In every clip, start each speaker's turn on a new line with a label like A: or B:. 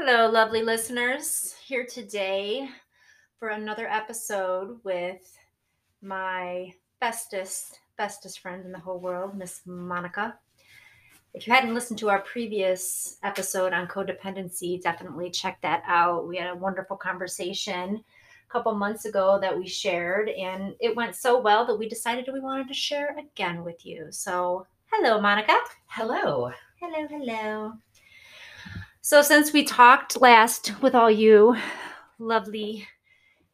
A: Hello, lovely listeners. Here today for another episode with my bestest, bestest friend in the whole world, Miss Monica. If you hadn't listened to our previous episode on codependency, definitely check that out. We had a wonderful conversation a couple months ago that we shared, and it went so well that we decided we wanted to share again with you. So, hello, Monica.
B: Hello.
A: Hello, hello. So, since we talked last with all you lovely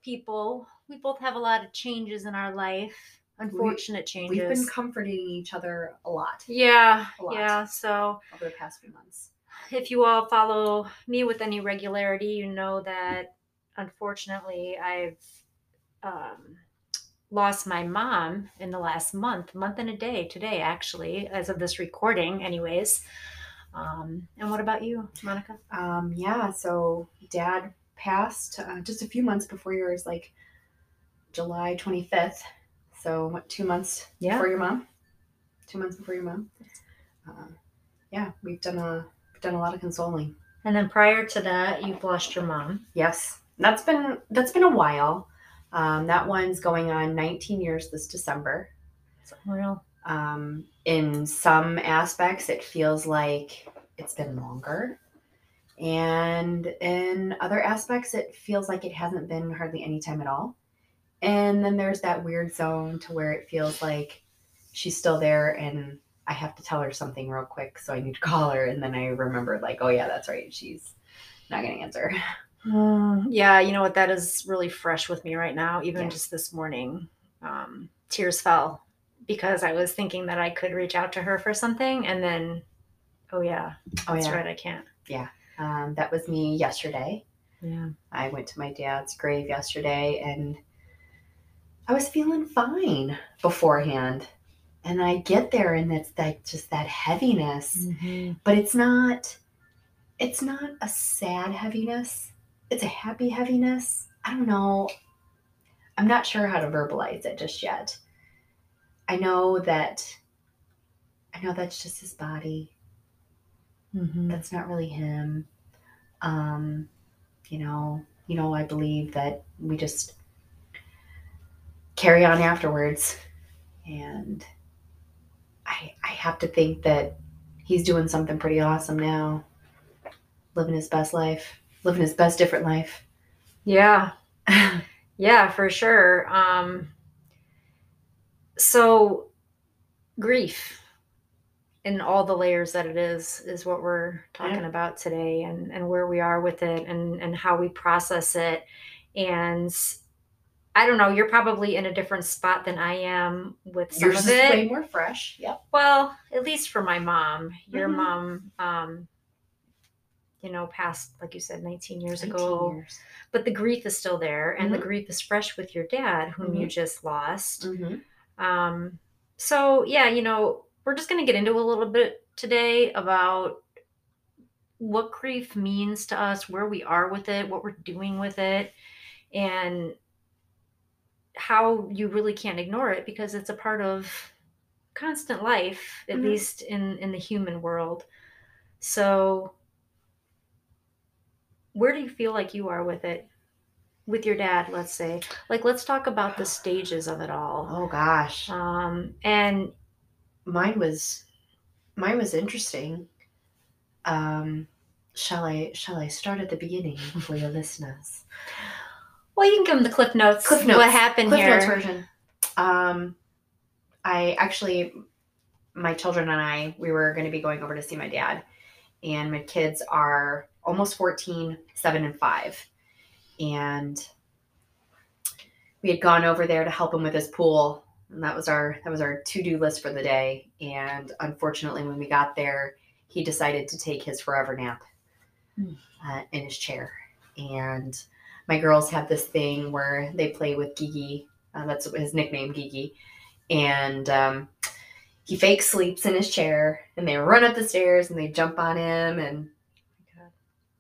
A: people, we both have a lot of changes in our life, unfortunate changes.
B: We've been comforting each other a lot
A: yeah,
B: a lot.
A: yeah. So,
B: over the past few months.
A: if you all follow me with any regularity, you know that unfortunately I've um, lost my mom in the last month, month and a day today, actually, as of this recording, anyways. Um, and what about you, Monica?
B: Um, yeah, so dad passed uh, just a few months before yours, like July 25th. So, what, two months
A: Yeah.
B: before your mom? Two months before your mom? Uh, yeah, we've done a, we've done a lot of consoling.
A: And then prior to that, you've lost your mom.
B: Yes, that's been that's been a while. Um, that one's going on 19 years this December.
A: It's unreal.
B: Um, in some aspects, it feels like it's been longer. And in other aspects, it feels like it hasn't been hardly any time at all. And then there's that weird zone to where it feels like she's still there and I have to tell her something real quick. So I need to call her. And then I remember, like, oh, yeah, that's right. She's not going to answer.
A: Mm, yeah, you know what? That is really fresh with me right now. Even
B: Yeah.
A: just this morning, um, tears fell because I was thinking that I could reach out to her for something, and then, oh yeah,
B: Oh,
A: that's
B: yeah.
A: right, I can't.
B: Yeah, um, that was me yesterday.
A: Yeah.
B: I went to my dad's grave yesterday and I was feeling fine beforehand. And I get there and it's like just that heaviness. But it's not it's not a sad heaviness. It's a happy heaviness. I don't know. I'm not sure how to verbalize it just yet. I know that I know that's just his body
A: Mhm.
B: that's not really him. Um, you know, you know, I believe that we just carry on afterwards. And I I have to think that he's doing something pretty awesome now. Living his best life, living his best different life.
A: Yeah, yeah, for sure. Um, so, grief in all the layers that it is is what we're talking
B: Yeah.
A: about today, and and where we are with it, and and how we process it, and I don't know. You're probably in a different spot than I am with some
B: Yours
A: of
B: is
A: it.
B: way more fresh. Yep.
A: Well, at least for my mom. Your
B: Mhm.
A: mom, um, you know, passed like you said, 19 years
B: 19
A: ago
B: years.
A: but the grief is still there and the
B: Mhm.
A: grief is fresh with your dad whom you just lost
B: Mhm.
A: Um so yeah you know we're just going to get into a little bit today about what grief means to us where we are with it what we're doing with it and how you really can't ignore it because it's a part of constant life at
B: Mhm.
A: least in in the human world so where do you feel like you are with it with your dad let's say. Like let's talk about the stages of it all.
B: Oh gosh.
A: um and
B: mine was mine was interesting. Um shall i shall i start at the beginning for your listeners?
A: Well you can give them the cliff notes
B: Cliff Notes.
A: what happened
B: cliff
A: here.
B: notes version. Um i actually my children and i we were going to be going over to see my dad. And my kids are almost 14 7 and 5 and we had gone over there to help him with his pool and that was our that was our to-do list for the day. And unfortunately when we got there he decided to take his forever nap
A: Hmm.
B: uh, in his chair. And my girls have this thing where they play with gigi uh, that's his nickname gigi. And um, he fake sleeps in his chair and they run up the stairs and they jump on him and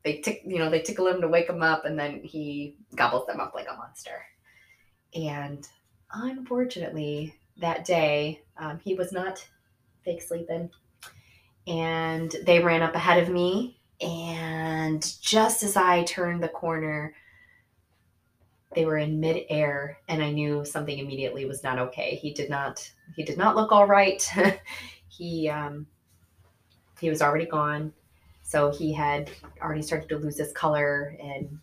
B: they tick you know they tickle him to wake him up and then he gobbles them up like a monster and unfortunately that day um, he was not fake sleeping and they ran up ahead of me And just as I turned the corner, they were in midair, and I knew something immediately was not okay. He did not. He did not look all right. he um, he was already gone, so he had already started to lose his color, and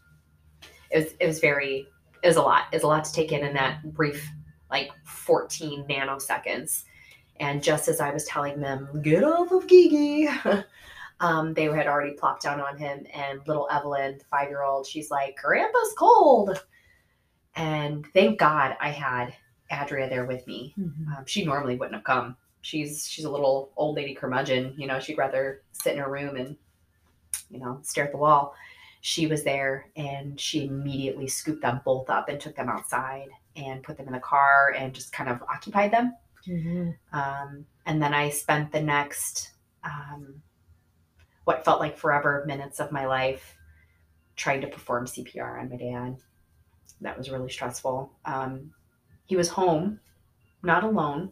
B: it was it was very it was a lot. It was a lot to take in in that brief like 14 nanoseconds. And just as I was telling them, get off of Gigi, um, they had already plopped down on him. And little Evelyn, the five year old, she's like, Grandpa's cold. And thank God I had Adria there with me. Mm-hmm. Um, she normally wouldn't have come. She's she's a little old lady curmudgeon. You know, she'd rather sit in her room and you know stare at the wall. She was there, and she immediately scooped them both up and took them outside and put them in the car and just kind of occupied them. Mm-hmm. Um, and then I spent the next um, what felt like forever minutes of my life trying to perform CPR on my dad that was really stressful. Um, he was home, not alone.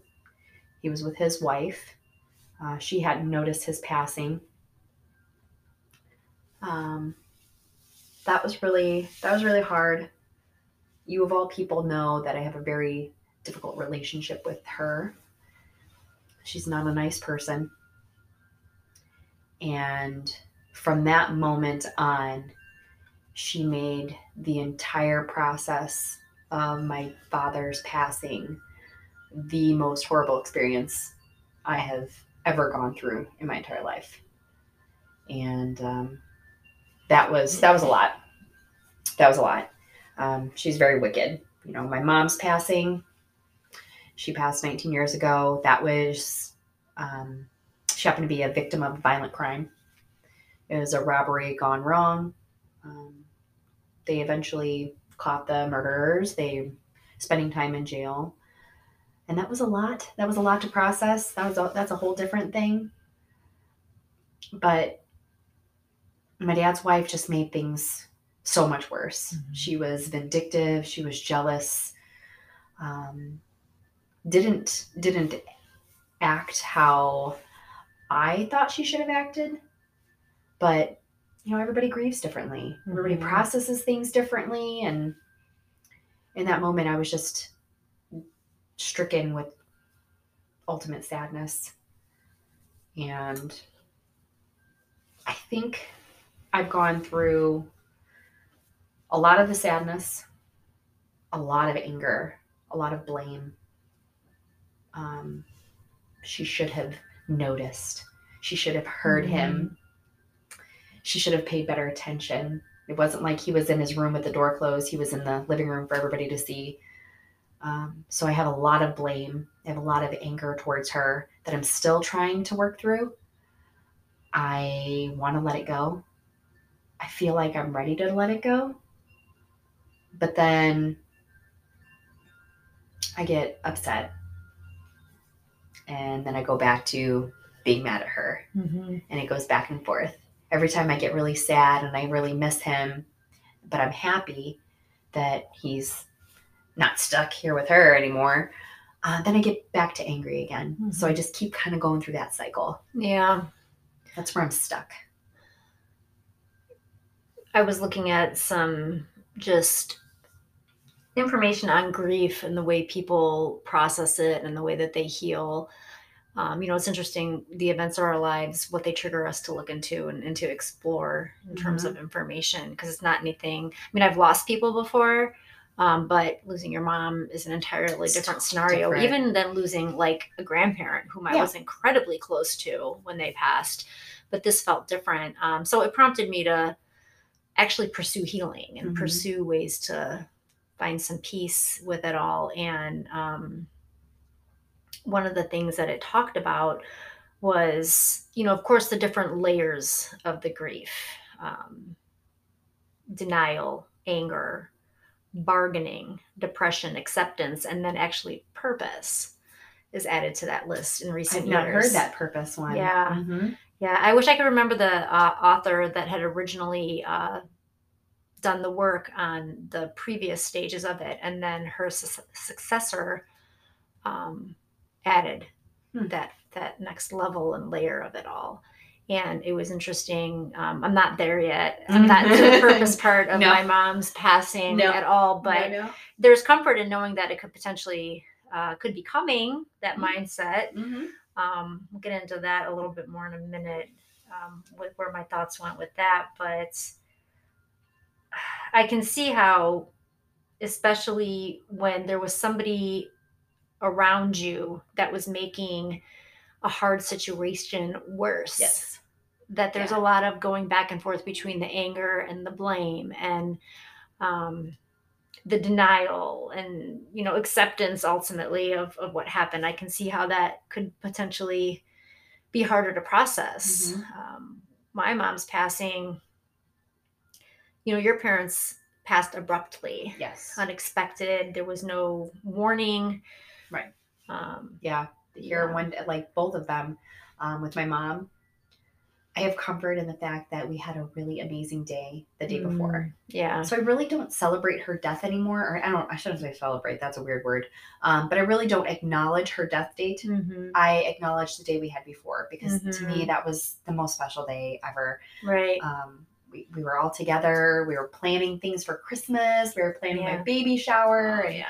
B: He was with his wife. Uh, she hadn't noticed his passing. Um, that was really that was really hard. You of all people know that I have a very difficult relationship with her. She's not a nice person. And from that moment on, she made the entire process of my father's passing the most horrible experience I have ever gone through in my entire life. And um, that was that was a lot. That was a lot. Um, she's very wicked. You know, my mom's passing. She passed 19 years ago. That was um, she happened to be a victim of violent crime. It was a robbery gone wrong. Um, they eventually caught the murderers. They spending time in jail, and that was a lot. That was a lot to process. That was a, that's a whole different thing. But my dad's wife just made things so much worse. Mm-hmm. She was vindictive. She was jealous. Um, didn't didn't act how I thought she should have acted, but you know everybody grieves differently mm-hmm. everybody processes things differently and in that moment i was just stricken with ultimate sadness and i think i've gone through a lot of the sadness a lot of anger a lot of blame um, she should have noticed she should have heard mm-hmm. him she should have paid better attention. It wasn't like he was in his room with the door closed, he was in the living room for everybody to see. Um, so I have a lot of blame. I have a lot of anger towards her that I'm still trying to work through. I want to let it go. I feel like I'm ready to let it go. But then I get upset. And then I go back to being mad at her. Mm-hmm. And it goes back and forth every time I get really sad and I really miss him, but I'm happy that he's not stuck here with her anymore. Uh, then I get back to angry again. Mm-hmm. So I just keep kind of going through that cycle.
A: Yeah.
B: That's where I'm stuck.
A: I was looking at some just information on grief and the way people process it and the way that they heal um, you know, it's interesting the events of our lives, what they trigger us to look into and, and to explore in mm-hmm. terms of information, because it's not anything. I mean, I've lost people before, um, but losing your mom is an entirely different scenario, different. even than losing like a grandparent whom I was incredibly close to when they passed. But this felt different. Um, so it prompted me to actually pursue healing and mm-hmm. pursue ways to find some peace with it all. And, um, one of the things that it talked about was, you know, of course, the different layers of the grief um, denial, anger, bargaining, depression, acceptance, and then actually purpose is added to that list in recent
B: I've
A: years. I've
B: not heard that purpose one.
A: Yeah. Mm-hmm. Yeah. I wish I could remember the uh, author that had originally uh, done the work on the previous stages of it. And then her su- successor um, added hmm. that that next level and layer of it all and it was interesting. Um, I'm not there yet. I'm not to the purpose part of
B: No.
A: my mom's passing
B: No.
A: at all, but
B: No,
A: there's comfort in knowing that it could potentially uh, could be coming. That
B: Mhm.
A: mindset.
B: Mhm.
A: Um, we'll get into that a little bit more in a minute um, with where my thoughts went with that, but I can see how, especially when there was somebody around you that was making a hard situation worse
B: Yes.
A: that there's
B: Yeah.
A: a lot of going back and forth between the anger and the blame and um, the denial and you know acceptance ultimately of, of what happened i can see how that could potentially be harder to process
B: Mhm.
A: um, my mom's passing you know your parents passed abruptly
B: Yes.
A: unexpected there was no warning
B: Right.
A: um,
B: Yeah. Here,
A: Yeah.
B: one like both of them, um, with my mom. I have comfort in the fact that we had a really amazing day the day before.
A: mm, yeah
B: So I really don't celebrate her death anymore. Or I don't. I shouldn't say celebrate. That's a weird word. Um, but I really don't acknowledge her death date.
A: Mhm.
B: I acknowledge the day we had before because to me
A: Mhm.
B: that was the most special day ever.
A: right
B: Um, we, we were all together. We were planning things for Christmas. We were planning my baby shower.
A: Oh, yeah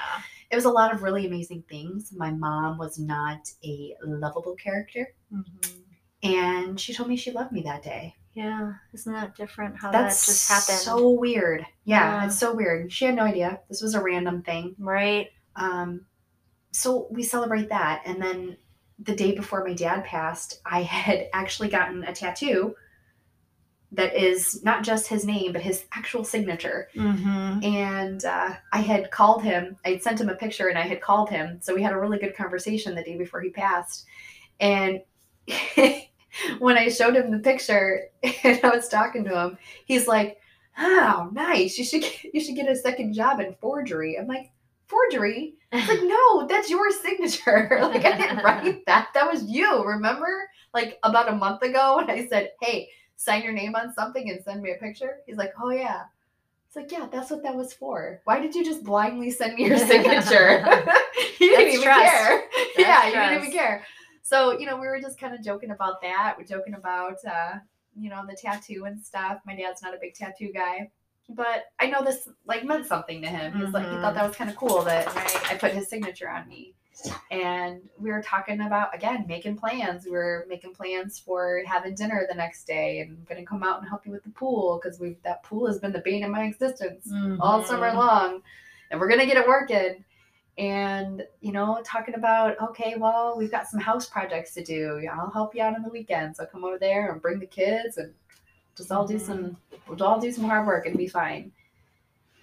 B: It was a lot of really amazing things. My mom was not a lovable character,
A: Mhm.
B: And she told me she loved me that day.
A: Yeah, isn't that different how
B: That's
A: that just happened?
B: That's so weird. Yeah,
A: Yeah.
B: it's so weird. She had no idea. This was a random thing.
A: right.
B: Um, so we celebrate that. And then the day before my dad passed, I had actually gotten a tattoo that is not just his name, but his actual signature.
A: Mm-hmm.
B: And uh, I had called him, I had sent him a picture and I had called him. So we had a really good conversation the day before he passed. And when I showed him the picture and I was talking to him, he's like, "Oh, nice! You should get, you should get a second job in forgery." I'm like, "Forgery?" It's like, "No, that's your signature. like I didn't write that. That was you. Remember? Like about a month ago when I said, "Hey, sign your name on something and send me a picture." He's like, "Oh yeah." It's like, yeah, that's what that was for. Why did you just blindly send me your signature? you didn't even
A: trust.
B: care. yeah, you didn't even care. So, you know, we were just kind of joking about that. We're joking about, uh, you know, the tattoo and stuff. My dad's not a big tattoo guy, but I know this like meant something to him. He's like, he thought that was kind of cool that I put his signature on me. And we were talking about again making plans. We were making plans for having dinner the next day, and I'm gonna come out and help you with the pool because we that pool has been the bane of my existence all summer
A: Mhm.
B: long and we're gonna get it working and you know talking about okay well we've got some house projects to do. I'll help you out on the weekends. I'll come over there and bring the kids and just all do
A: Mhm.
B: some we'll all do some hard work and be fine.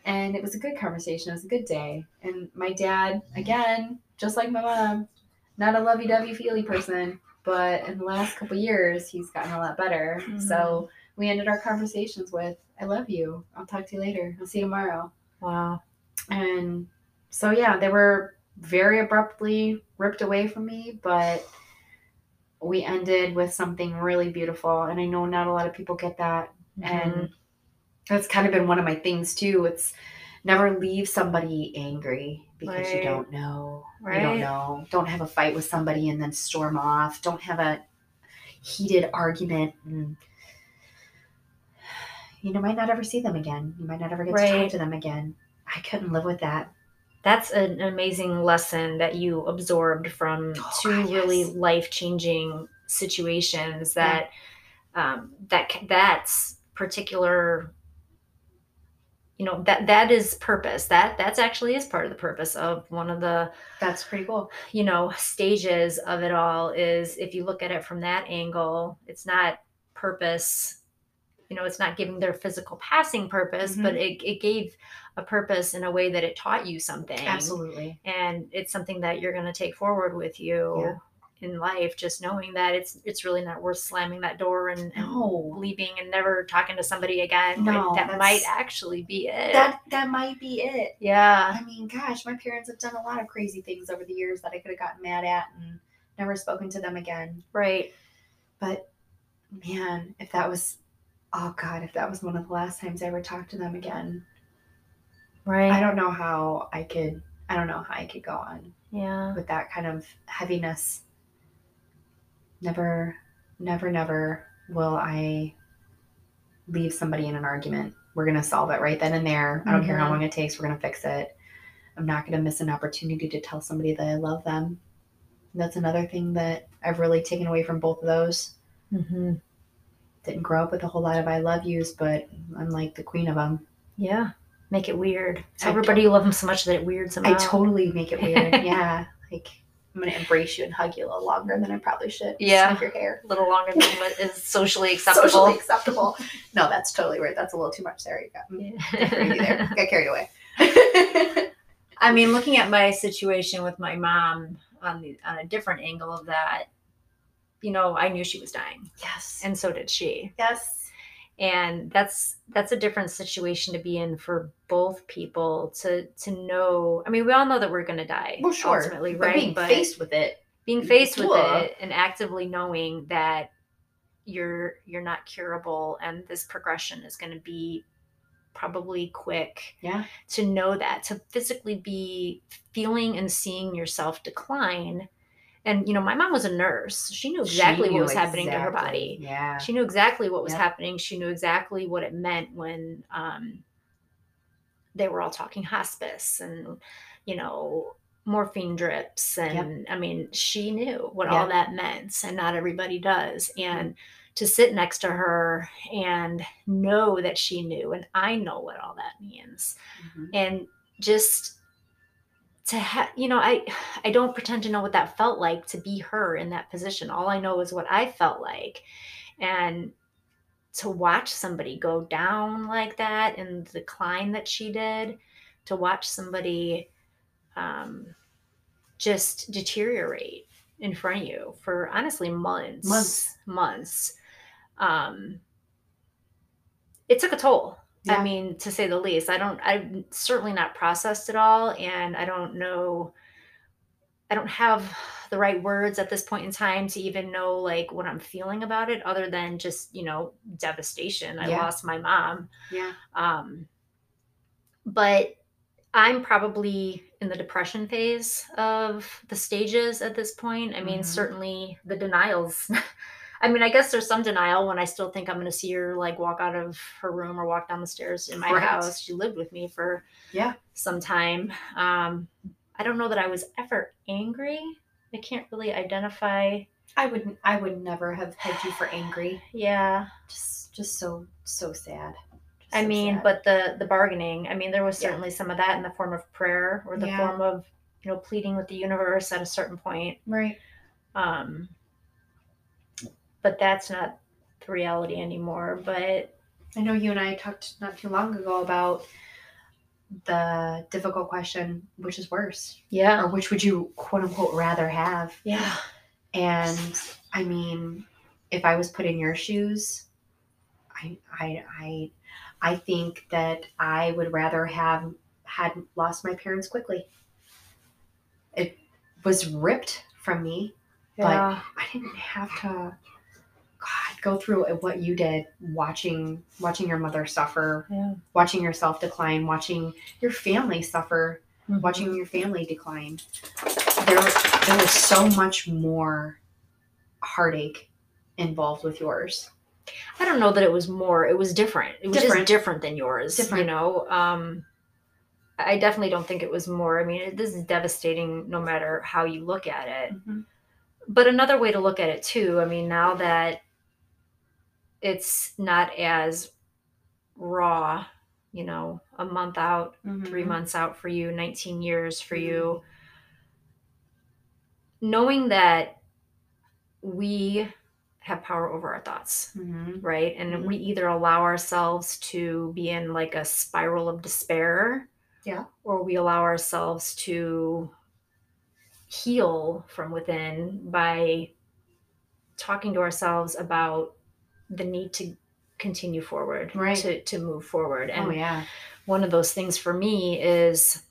B: And it was a good conversation. It was a good day. And my dad again just like my mom not a lovey-dovey feely person but in the last couple years he's gotten a lot better. So we ended our conversations with i love you. I'll talk to you later. I'll see you tomorrow.
A: Wow.
B: and so yeah they were very abruptly ripped away from me but we ended with something really beautiful and i know not a lot of people get that.
A: Mm-hmm.
B: and that's kind of been one of my things too. It's never leave somebody angry because you don't know.
A: Right.
B: you don't know. Don't have a fight with somebody and then storm off. Don't have a heated argument and you know might not ever see them again. You might not ever get to
A: Right.
B: talk to them again. I couldn't live with that
A: That's an amazing lesson that you absorbed from
B: Oh,
A: two
B: God,
A: really
B: yes.
A: life changing situations that um, that that's particular you know that that is purpose. That that's actually is part of the purpose of one of the
B: that's pretty cool.
A: you know stages of it all is if you look at it from that angle it's not purpose you know it's not giving their physical passing purpose
B: Mm-hmm.
A: but it, it gave a purpose in a way that it taught you something.
B: Absolutely.
A: And it's something that you're going to take forward with you
B: Yeah.
A: in life just knowing that it's it's really not worth slamming that door and, and
B: no.
A: leaving and never talking to somebody again
B: No,
A: that might actually be it.
B: That that might be it.
A: Yeah.
B: I mean gosh my parents have done a lot of crazy things over the years that i could have gotten mad at and never spoken to them again.
A: Right.
B: But man if that was oh god if that was one of the last times i ever talked to them again
A: right
B: I don't know how I could I don't know how I could go on
A: yeah
B: with that kind of heaviness. Never never never will I leave somebody in an argument? We're going to solve it right then and there. I don't care how
A: Mhm.
B: long it takes. We're going to fix it. I'm not going to miss an opportunity to tell somebody that I love them. That's another thing that I've really taken away from both of those.
A: Mm-hmm.
B: Didn't grow up with a whole lot of I love yous, but I'm like the queen of them.
A: Yeah. Make it weird.
B: I
A: everybody you love them so much that it weirds them
B: I
A: out.
B: totally make it weird. yeah. Like, I'm going to embrace you and hug you a little longer than I probably should.
A: Yeah.
B: Sniff your hair.
A: a little longer than what is socially acceptable.
B: Socially acceptable. no, that's totally right. That's a little too much there. You got me crazy there. Got carried away.
A: I mean, looking at my situation with my mom on the on a different angle of that, you know, I knew she was dying,
B: yes.
A: and so did she.
B: yes.
A: And that's that's a different situation to be in for both people to to know. I mean, we all know that we're going to die
B: Well, sure.
A: ultimately,
B: but
A: right?
B: being faced with it.
A: being faced with it and actively knowing that you're you're not curable and this progression is going to be probably quick
B: Yeah.
A: to know that to physically be feeling and seeing yourself decline and you know my mom was a nurse. She knew exactly
B: She
A: what
B: knew
A: was happening to her body.
B: Yeah.
A: she knew exactly what was
B: Yep.
A: happening. She knew exactly what it meant when um, they were all talking hospice and you know morphine drips. And i mean she knew what all that meant and not everybody does. And to sit next to her and know that she knew and i know what all that means.
B: Mhm.
A: and just to have you know i i don't pretend to know what that felt like to be her in that position. All i know is what i felt like. And to watch somebody go down like that and the decline that she did to watch somebody um, just deteriorate in front of you for honestly months
B: Months.
A: months um, it took a toll I mean, to say the least. I don't. I've certainly not processed it all, and I don't know. I don't have the right words at this point in time to even know like what I'm feeling about it, other than just you know devastation. I
B: Yeah.
A: lost my mom,
B: Yeah.
A: um, but I'm probably in the depression phase of the stages at this point. I mean,
B: Mhm.
A: certainly the denials. I mean, I guess there's some denial when I still think I'm going to see her like walk out of her room or walk down the stairs in my
B: Right.
A: house. She lived with me for
B: Yeah.
A: some time. Um, I don't know that I was ever angry. I can't really identify.
B: I would I would never have pegged you for angry.
A: Yeah,
B: Just just so so sad. Just
A: I
B: so
A: mean,
B: sad.
A: but the the bargaining. I mean, there was
B: Yeah.
A: certainly some of that in the form of prayer or the
B: Yeah.
A: form of you know pleading with the universe at a certain point.
B: right.
A: Um, but that's not the reality anymore. But
B: I know you and I talked not too long ago about the difficult question, which is worse,
A: yeah,
B: or which would you quote unquote rather have?
A: yeah,
B: And I mean, if I was put in your shoes, I I I I think that I would rather have had lost my parents quickly. It was ripped from me.
A: yeah.
B: I didn't have to go through what you did watching watching your mother suffer,
A: Yeah.
B: watching yourself decline, watching your family suffer,
A: Mhm.
B: watching your family decline. There there was so much more heartache involved with yours.
A: I don't know that it was more. It was different. It was
B: Different.
A: just different than yours.
B: Different.
A: You know. Um, I definitely don't think it was more. I mean, it, this is devastating no matter how you look at it. But another way to look at it too. I mean, now that it's not as raw, you know, a month out, three
B: Mhm.
A: months out for you, 19 years for you. Knowing that we have power over our thoughts,
B: Mhm.
A: right? And
B: Mhm.
A: we either allow ourselves to be in like a spiral of despair,
B: Yeah.
A: or we allow ourselves to heal from within by talking to ourselves about the need to continue forward,
B: Right.
A: to to move forward. And
B: Oh yeah.
A: one of those things for me is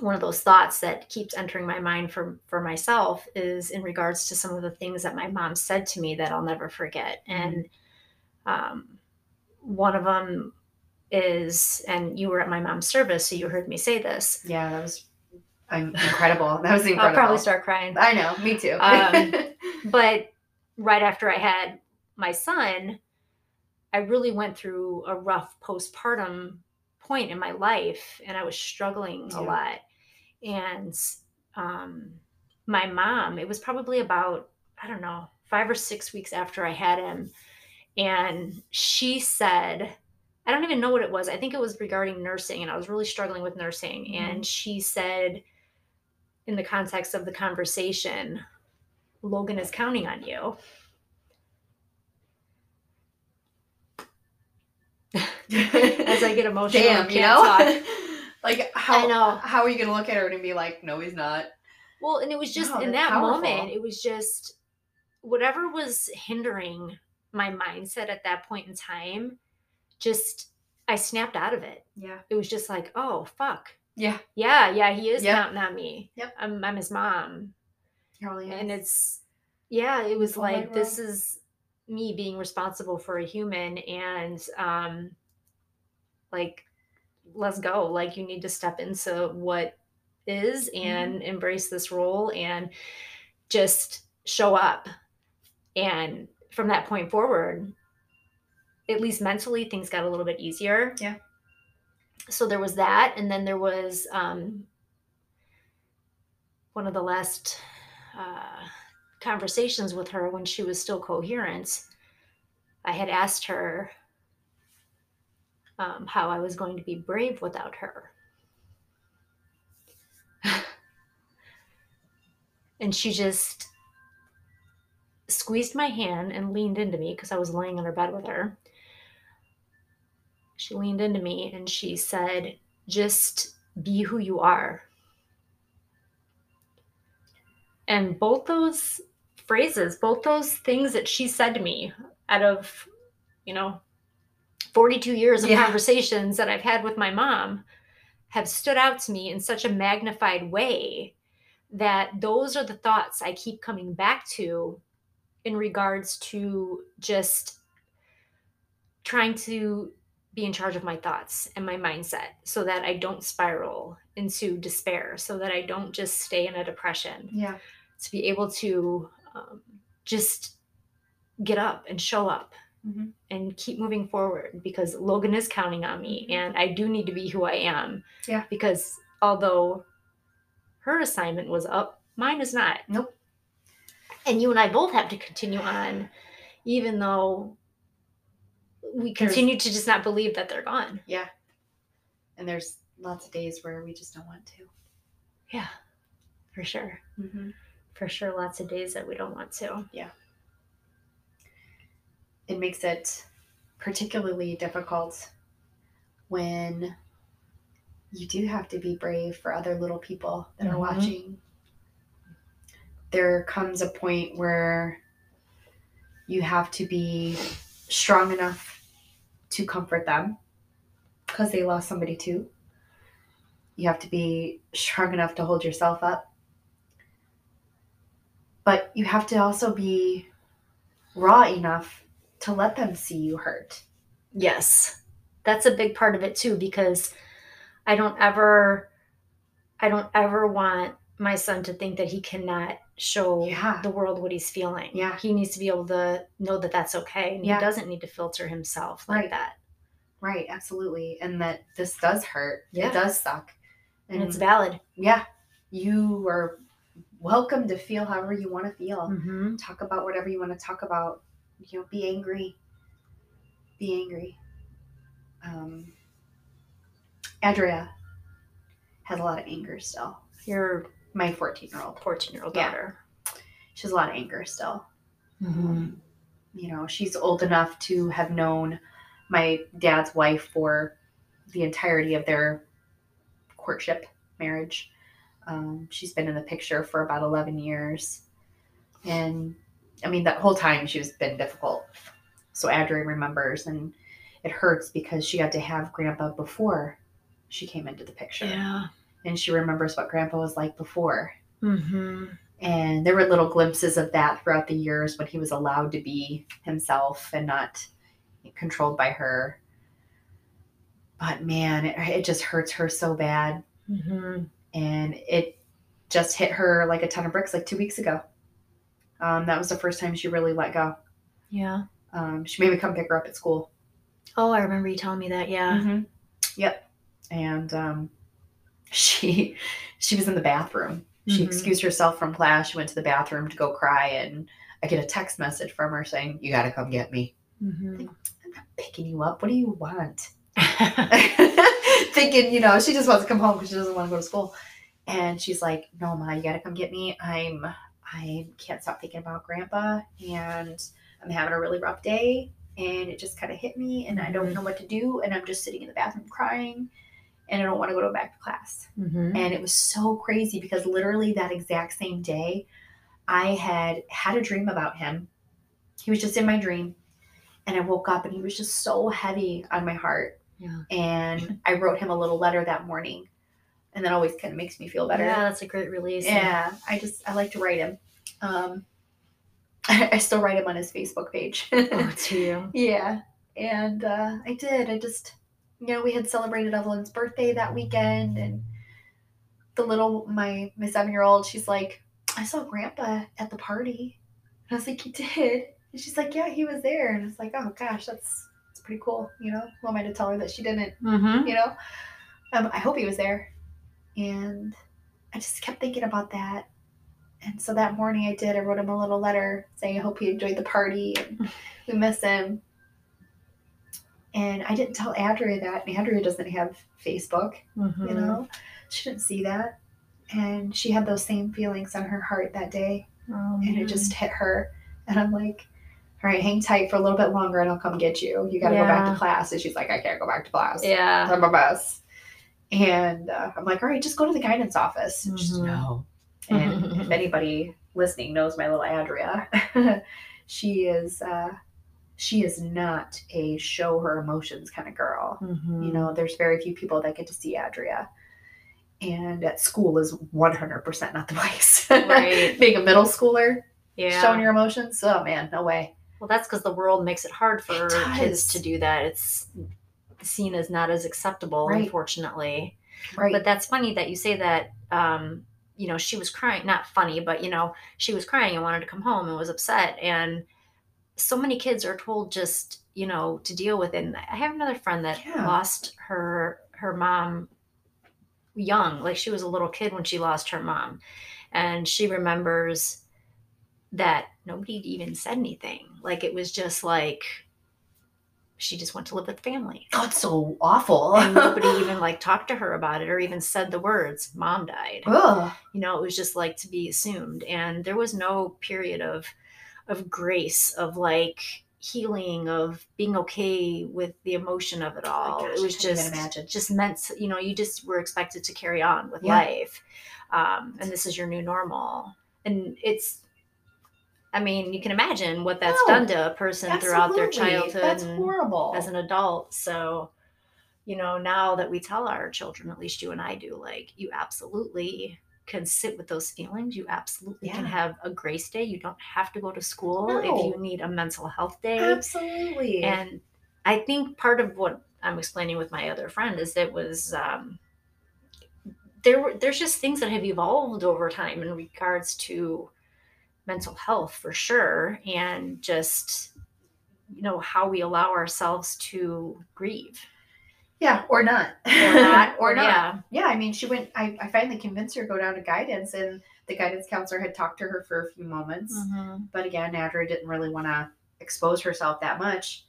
A: one of those thoughts that keeps entering my mind for for myself is in regards to some of the things that my mom said to me that I'll never forget and um, one of them is and you were at my mom's service so you heard me say this
B: Yeah, that was I'm incredible. That was incredible.
A: I'll probably start crying
B: I know, me too.
A: Um, but right after I had my son, I really went through a rough postpartum point in my life and I was struggling
B: Yeah.
A: a lot. And um, my mom, it was probably about, I don't know, five or six weeks after I had him. And she said, I don't even know what it was. I think it was regarding nursing, and I was really struggling with nursing.
B: Mhm.
A: And she said, in the context of the conversation, Logan is counting on you. As I get emotional,
B: Damn, you know? like how
A: I know.
B: how are you gonna look at her and be like, no, he's not.
A: Well, and it was just
B: No,
A: in that
B: powerful.
A: moment, it was just whatever was hindering my mindset at that point in time, just I snapped out of it.
B: Yeah.
A: It was just like, oh fuck.
B: Yeah.
A: Yeah, yeah, he is
B: Yep.
A: counting on me.
B: Yep.
A: I'm I'm his mom.
B: Really
A: And it's yeah, it was like this is me being responsible for a human and um like let's go. Like you need to step into what is and embrace this role and just show up. And from that point forward, at least mentally, things got a little bit easier.
B: Yeah.
A: So there was that. And then there was um, one of the last uh, conversations with her when she was still coherent. I had asked her um, how I was going to be brave without her. and she just squeezed my hand and leaned into me because I was laying on her bed with her. She leaned into me and she said, Just be who you are. And both those phrases, both those things that she said to me out of, you know, 42 years of
B: Yeah.
A: conversations that I've had with my mom have stood out to me in such a magnified way that those are the thoughts I keep coming back to in regards to just trying to be in charge of my thoughts and my mindset so that I don't spiral into despair, so that I don't just stay in a depression,
B: Yeah.
A: to be able to um, just get up and show up
B: Mhm.
A: and keep moving forward because Logan is counting on me
B: Mhm.
A: and I do need to be who I am.
B: Yeah.
A: Because although her assignment was up, mine is not.
B: Nope.
A: And you and I both have to continue on, even though we
B: There's-
A: continue to just not believe that they're gone.
B: Yeah. And there's lots of days where we just don't want to.
A: Yeah, for sure.
B: Mm-hmm.
A: For sure, lots of days that we don't want to.
B: It makes it particularly difficult when you do have to be brave for other little people that
A: Mhm.
B: are watching. There comes a point where you have to be strong enough to comfort them because they lost somebody too. You have to be strong enough to hold yourself up. But you have to also be raw enough to let them see you hurt.
A: Yes. That's a big part of it too because I don't ever I don't ever want my son to think that he cannot show
B: Yeah.
A: the world what he's feeling.
B: Yeah.
A: He needs to be able to know that that's okay and
B: Yeah.
A: he doesn't need to filter himself like
B: Right.
A: that.
B: Right, absolutely. And that this does hurt.
A: Yeah.
B: It does suck.
A: And it's valid.
B: yeah, you are welcome to feel however you want to feel.
A: Mm-hmm.
B: Talk about whatever you want to talk about. You know, be angry. Be angry. Um, Andrea has a lot of anger still.
A: You're
B: My 14 year old.
A: 14 year old
B: Yeah.
A: daughter.
B: She has a lot of anger still.
A: Mm-hmm.
B: you know, she's old enough to have known my dad's wife for the entirety of their courtship marriage. Um, she's been in the picture for about 11 years. And I mean, that whole time she's been difficult. So Adri remembers, and it hurts because she got to have grandpa before she came into the picture.
A: Yeah.
B: And she remembers what grandpa was like before.
A: Mm-hmm.
B: And there were little glimpses of that throughout the years when he was allowed to be himself and not controlled by her. But man, it, it just hurts her so bad.
A: Mm-hmm.
B: And it just hit her like a ton of bricks like two weeks ago. Um, that was the first time she really let go.
A: Yeah.
B: Um, she made me come pick her up at school.
A: Oh, I remember you telling me that. Yeah.
B: Mhm. Yep. And um, she she was in the bathroom. She
A: Mhm.
B: excused herself from class. She went to the bathroom to go cry, and I get a text message from her saying, "You got to come get me."
A: Mhm.
B: I'm not picking you up. What do you want? Thinking, you know, she just wants to come home because she doesn't want to go to school. And she's like, "No, ma, you got to come get me. I'm I can't stop thinking about Grandpa, and I'm having a really rough day." And it just kind of hit me, and I don't
A: Mhm.
B: know what to do. And I'm just sitting in the bathroom crying, and I don't want to go back to class.
A: Mhm.
B: And it was so crazy because literally that exact same day, I had had a dream about him. He was just in my dream. And I woke up and he was just so heavy on my heart.
A: Yeah.
B: And I wrote him a little letter that morning. And that always kind of makes me feel better.
A: Yeah, that's a great release.
B: Yeah, I just, I like to write him. Um, I still write him on his Facebook page.
A: Oh, it's you.
B: Yeah, and uh, I did. I just, you know, we had celebrated Evelyn's birthday that weekend, and the little my my seven year old, she's like, I saw Grandpa at the party, and I was like, you did? And she's like, yeah, he was there, and it's like, oh gosh, that's that's pretty cool. You know, who am I to tell her that she didn't?
A: Mm-hmm.
B: You know, um, I hope he was there, and I just kept thinking about that. And so that morning I did. I wrote him a little letter saying I hope he enjoyed the party and we miss him. And I didn't tell Andrea that. Andrea doesn't have Facebook,
A: Mm-hmm.
B: you know. She didn't see that. And she had those same feelings on her heart that day.
A: Oh,
B: And it just hit her. And I'm like, all right, hang tight for a little bit longer and I'll come get you. You got to go back to class. And she's like, I can't go back to class.
A: yeah.
B: I'm a mess. And uh, I'm like, all right, just go to the guidance office. And she's
A: Mhm.
B: no. And if anybody listening knows my little Andrea, she is uh, she is not a show her emotions kind of girl.
A: Mhm.
B: You know, there's very few people that get to see Andrea. And at school is 100% not the place.
A: Right.
B: Being a middle schooler,
A: yeah.
B: showing your emotions, oh man, no way.
A: Well, that's because the world makes it hard for
B: It
A: kids to do that. It's seen as not as acceptable,
B: Right.
A: unfortunately.
B: Right.
A: But that's funny that you say that. Um, you know, she was crying. Not funny, but you know, she was crying and wanted to come home and was upset. And so many kids are told just you know to deal with it. And I have another friend that
B: Yeah.
A: lost her her mom young, like she was a little kid when she lost her mom, and she remembers that nobody even said anything. Like it was just like she just went to live with family.
B: oh, it's so awful.
A: And nobody even like talked to her about it or even said the words mom died
B: Ugh.
A: you know it was just like to be assumed and there was no period of of grace of like healing of being okay with the emotion of it all
B: gosh,
A: it was just just meant to- you know you just were expected to carry on with
B: Yeah.
A: life um, and this is your new normal and it's i mean you can imagine what that's
B: No,
A: done to a person throughout their
B: Absolutely.
A: childhood
B: That's horrible.
A: as an adult. So, you know, now that we tell our children, at least you and I do, like, you absolutely can sit with those feelings. You absolutely can have a grace day. You don't have to go to school if you need a mental health day.
B: Absolutely.
A: And I think part of what I'm explaining with my other friend is it was um, there. were- There's just things that have evolved over time in regards to mental health, for sure, and just you know how we allow ourselves to grieve
B: yeah, or not.
A: or not
B: or not.
A: yeah
B: Yeah, I mean, she went. I, I finally convinced her to go down to guidance, and the guidance counselor had talked to her for a few moments.
A: Mhm.
B: But again, Andrea didn't really want to expose herself that much.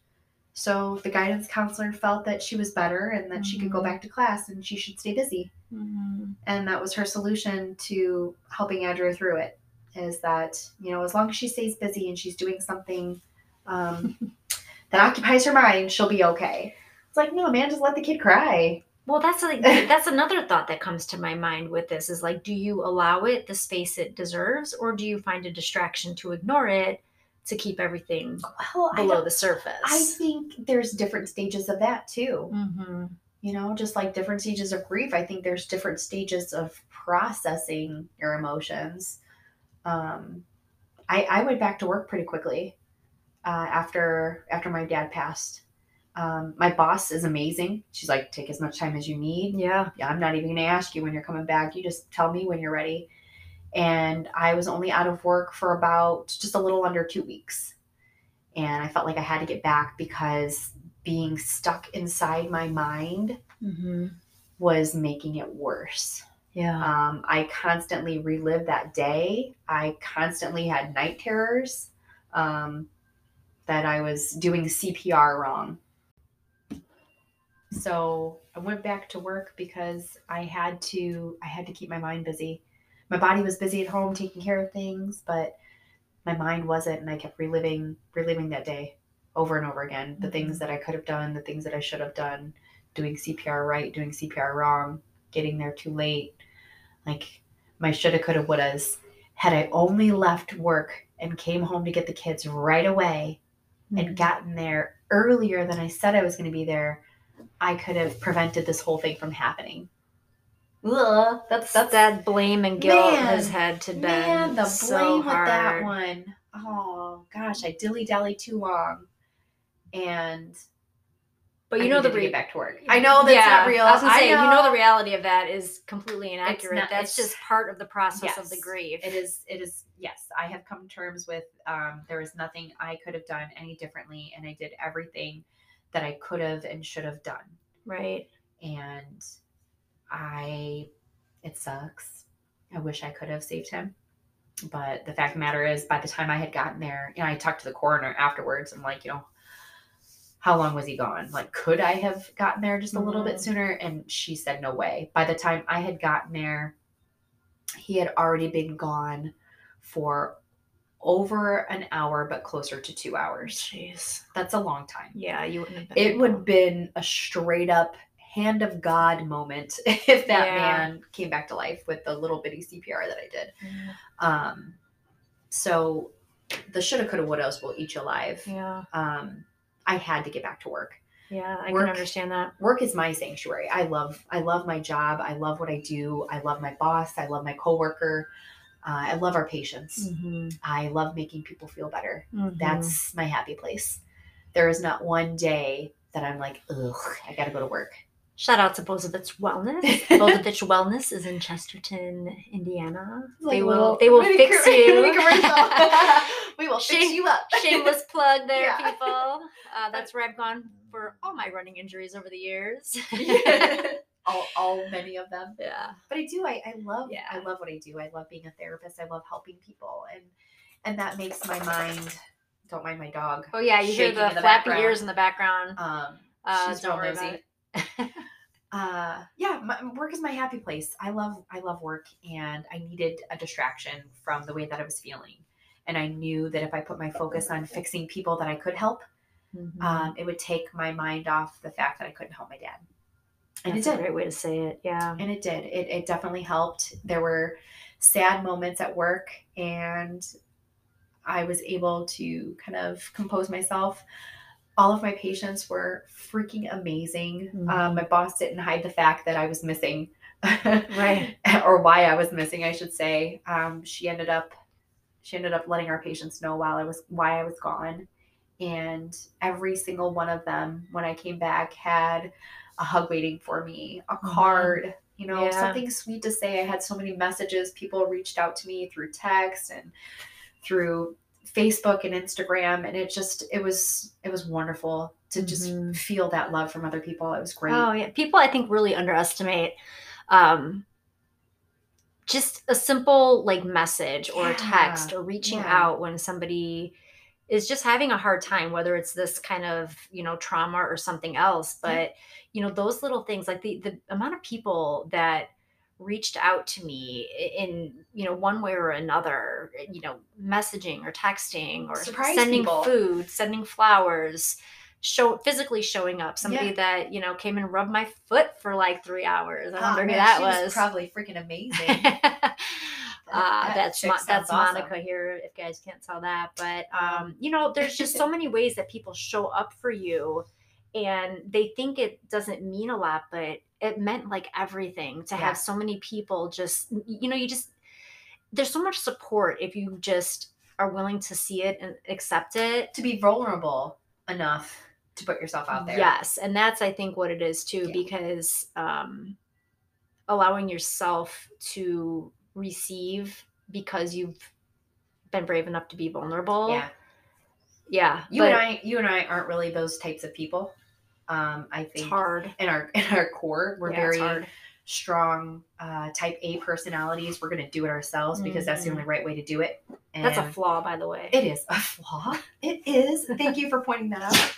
B: So the guidance counselor felt that she was better and that she could go
A: Mhm.
B: back to class and she should stay busy.
A: Mhm.
B: And that was her solution to helping Andrea through it. Is that you know as long as she stays busy and she's doing something um, that occupies her mind, she'll be okay. It's like no man, just let the kid cry.
A: well that's like that's another thought that comes to my mind with this is like do you allow it the space it deserves or do you find a distraction to ignore it to keep everything
B: Well,
A: below the surface
B: I think there's different stages of that too.
A: mm-hmm.
B: You know, just like different stages of grief, I think there's different stages of processing your emotions. Um, I, I went back to work pretty quickly uh, after after my dad passed. Um, my boss is amazing. She's like, take as much time as you need.
A: yeah
B: Yeah, I'm not even gonna ask you when you're coming back. You just tell me when you're ready. And I was only out of work for about just a little under two weeks. and I felt like I had to get back because being stuck inside my mind
A: Mm-hmm.
B: was making it worse.
A: Yeah.
B: Um, I constantly relived that day. I constantly had night terrors um, that I was doing CPR wrong. So I went back to work because I had to. I had to keep my mind busy. My body was busy at home taking care of things, but my mind wasn't, and I kept reliving, reliving that day over and over again. The things that I could have done, the things that I should have done, doing CPR right, doing CPR wrong, getting there too late. Like my shoulda, coulda, wouldas. Had I only left work and came home to get the kids right away
A: Mm-hmm.
B: and gotten there earlier than I said I was going to be there, I could have prevented this whole thing from happening. Ugh, that's that's
A: that blame and guilt
B: Man,
A: has had to been
B: man, the blame
A: so
B: with that one. Oh gosh, I dilly dally too long, and
A: But
B: I
A: you know the re-
B: get back to work. I know that's not real.
A: I was gonna say, you know the reality of that is completely inaccurate.
B: not-
A: That's
B: it's-
A: just part of the process of the grief.
B: It is. It is. Yes, I have come to terms with. Um, there was nothing I could have done any differently, and I did everything that I could have and should have done.
A: Right.
B: And I, it sucks. I wish I could have saved him, but the fact of the matter is, by the time I had gotten there, you know, I talked to the coroner afterwards. and like, you know, how long was he gone? Like, could I have gotten there just a little bit
A: Mhm.
B: sooner? And she said, no way. By the time I had gotten there, he had already been gone for over an hour, but closer to two hours.
A: Jeez.
B: That's a long time.
A: Yeah, you wouldn't have been.
B: It would have been a straight up hand of God moment if that
A: Yeah.
B: man came back to life with the little bitty CPR that I did.
A: Yeah.
B: Um, so the shoulda, coulda, wouldas will eat you alive.
A: Yeah.
B: Um, I had to get back to work.
A: Yeah. I
B: Work-
A: can understand that.
B: Work is my sanctuary. I love, I love my job. I love what I do. I love my boss. I love my coworker. Uh, I love our patients.
A: Mm-hmm.
B: I love making people feel better.
A: Mm-hmm.
B: That's my happy place. There is not one day that I'm like, ugh, I gotta go to work.
A: Shout out to Bozovich Wellness. Bozovich Wellness is in Chesterton, Indiana. they will. They will fix you.
B: we will fix
A: Shame-
B: you up.
A: Shameless plug there,
B: Yeah.
A: people. Uh, that's where I've gone for all my running injuries over the years.
B: all, all many of them.
A: yeah.
B: But I do. I, I love.
A: Yeah.
B: I love what I do. I love being a therapist. I love helping people, and and that makes my mind. Don't mind my dog.
A: Oh yeah, you hear the
B: the
A: flappy
B: background.
A: ears in the background.
B: Um,
A: Uh,
B: she's
A: don't worry about
B: nosy. Uh yeah my, work is my happy place i love i love work and i needed a distraction from the way that i was feeling and i knew that if i put my focus on fixing people that i could help
A: Mhm.
B: um, it would take my mind off the fact that i couldn't help my dad and
A: That's
B: it
A: a
B: did
A: great way to say it. Yeah.
B: and it did it, it definitely helped there were sad moments at work and i was able to kind of compose myself all of my patients were freaking amazing
A: Mhm.
B: um, my boss didn't hide the fact that i was missing
A: Right.
B: or why i was missing i should say um, she ended up she ended up letting our patients know while i was why i was gone and every single one of them when i came back had a hug waiting for me a
A: Mhm.
B: card you know
A: Yeah.
B: something sweet to say i had so many messages people reached out to me through text and through facebook and instagram and it just it was it was wonderful to just
A: Mhm.
B: feel that love from other people it was great
A: Oh yeah, people I think really underestimate um, just a simple like message or a text or reaching
B: yeah.
A: out when somebody is just having a hard time, whether it's this kind of you know trauma or something else.
B: Yeah.
A: But you know those little things, like the the amount of people that reached out to me in you know one way or another you know messaging or texting or
B: Surprise
A: sending
B: people.
A: food sending flowers show physically showing up somebody
B: Yeah.
A: that you know came and rubbed my foot for like three hours i
B: Oh,
A: wonder who
B: man,
A: that
B: she
A: was,
B: probably freaking amazing
A: uh,
B: that
A: that's Mo- that's
B: awesome.
A: monica here if guys can't tell that but um you know there's just so many ways that people show up for you and they think it doesn't mean a lot but it meant like everything to
B: Yeah.
A: have so many people just you know you just there's so much support if you just are willing to see it and accept it
B: to be vulnerable enough to put yourself out there.
A: Yes, and that's I think what it is too,
B: Yeah.
A: because um, allowing yourself to receive because you've been brave enough to be vulnerable
B: Yeah.
A: Yeah.
B: You
A: but
B: and I, you and I aren't really those types of people. Um, I
A: it's
B: think
A: hard.
B: in our in our core, we're
A: Yeah,
B: very strong uh, type A personalities. We're gonna do it ourselves because that's the only right way to do it. And
A: That's a flaw, by the way.
B: It is a flaw. It is. Thank you for pointing that out.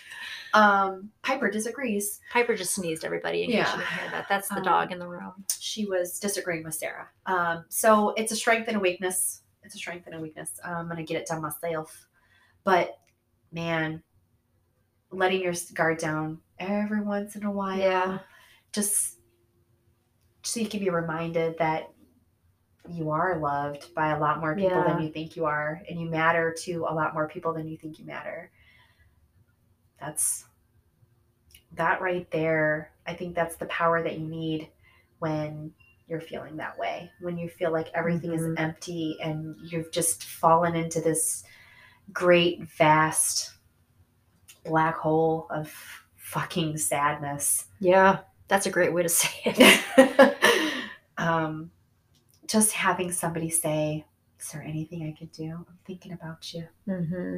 B: Um, Piper disagrees.
A: Piper just sneezed, everybody, in case
B: Yeah.
A: you didn't hear that. That's the
B: Um,
A: dog in the room.
B: She was disagreeing with Sarah. Um, so it's a strength and a weakness. It's a strength and a weakness. I'm gonna get it done myself. But man, letting your guard down every once in a while,
A: Yeah.
B: just so you can be reminded that you are loved by a lot more people than you think you are, and you matter to a lot more people than you think you matter. That's that right there. I think that's the power that you need when you're feeling that way. When you feel like everything is
A: Mhm.
B: empty and you've just fallen into this great, vast black hole of fucking sadness.
A: Yeah. That's a great way to say it.
B: um, just having somebody say, "Is there anything I could do? I'm thinking about you."
A: hmm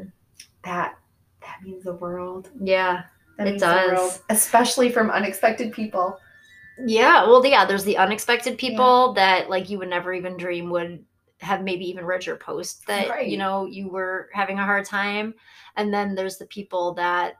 B: That that means the world.
A: Yeah.
B: That
A: It does.
B: especially from unexpected people.
A: Yeah. Well, yeah, there's the unexpected people that like you would never even dream would have maybe even read your post that
B: Right.
A: you know you were having a hard time and then there's the people that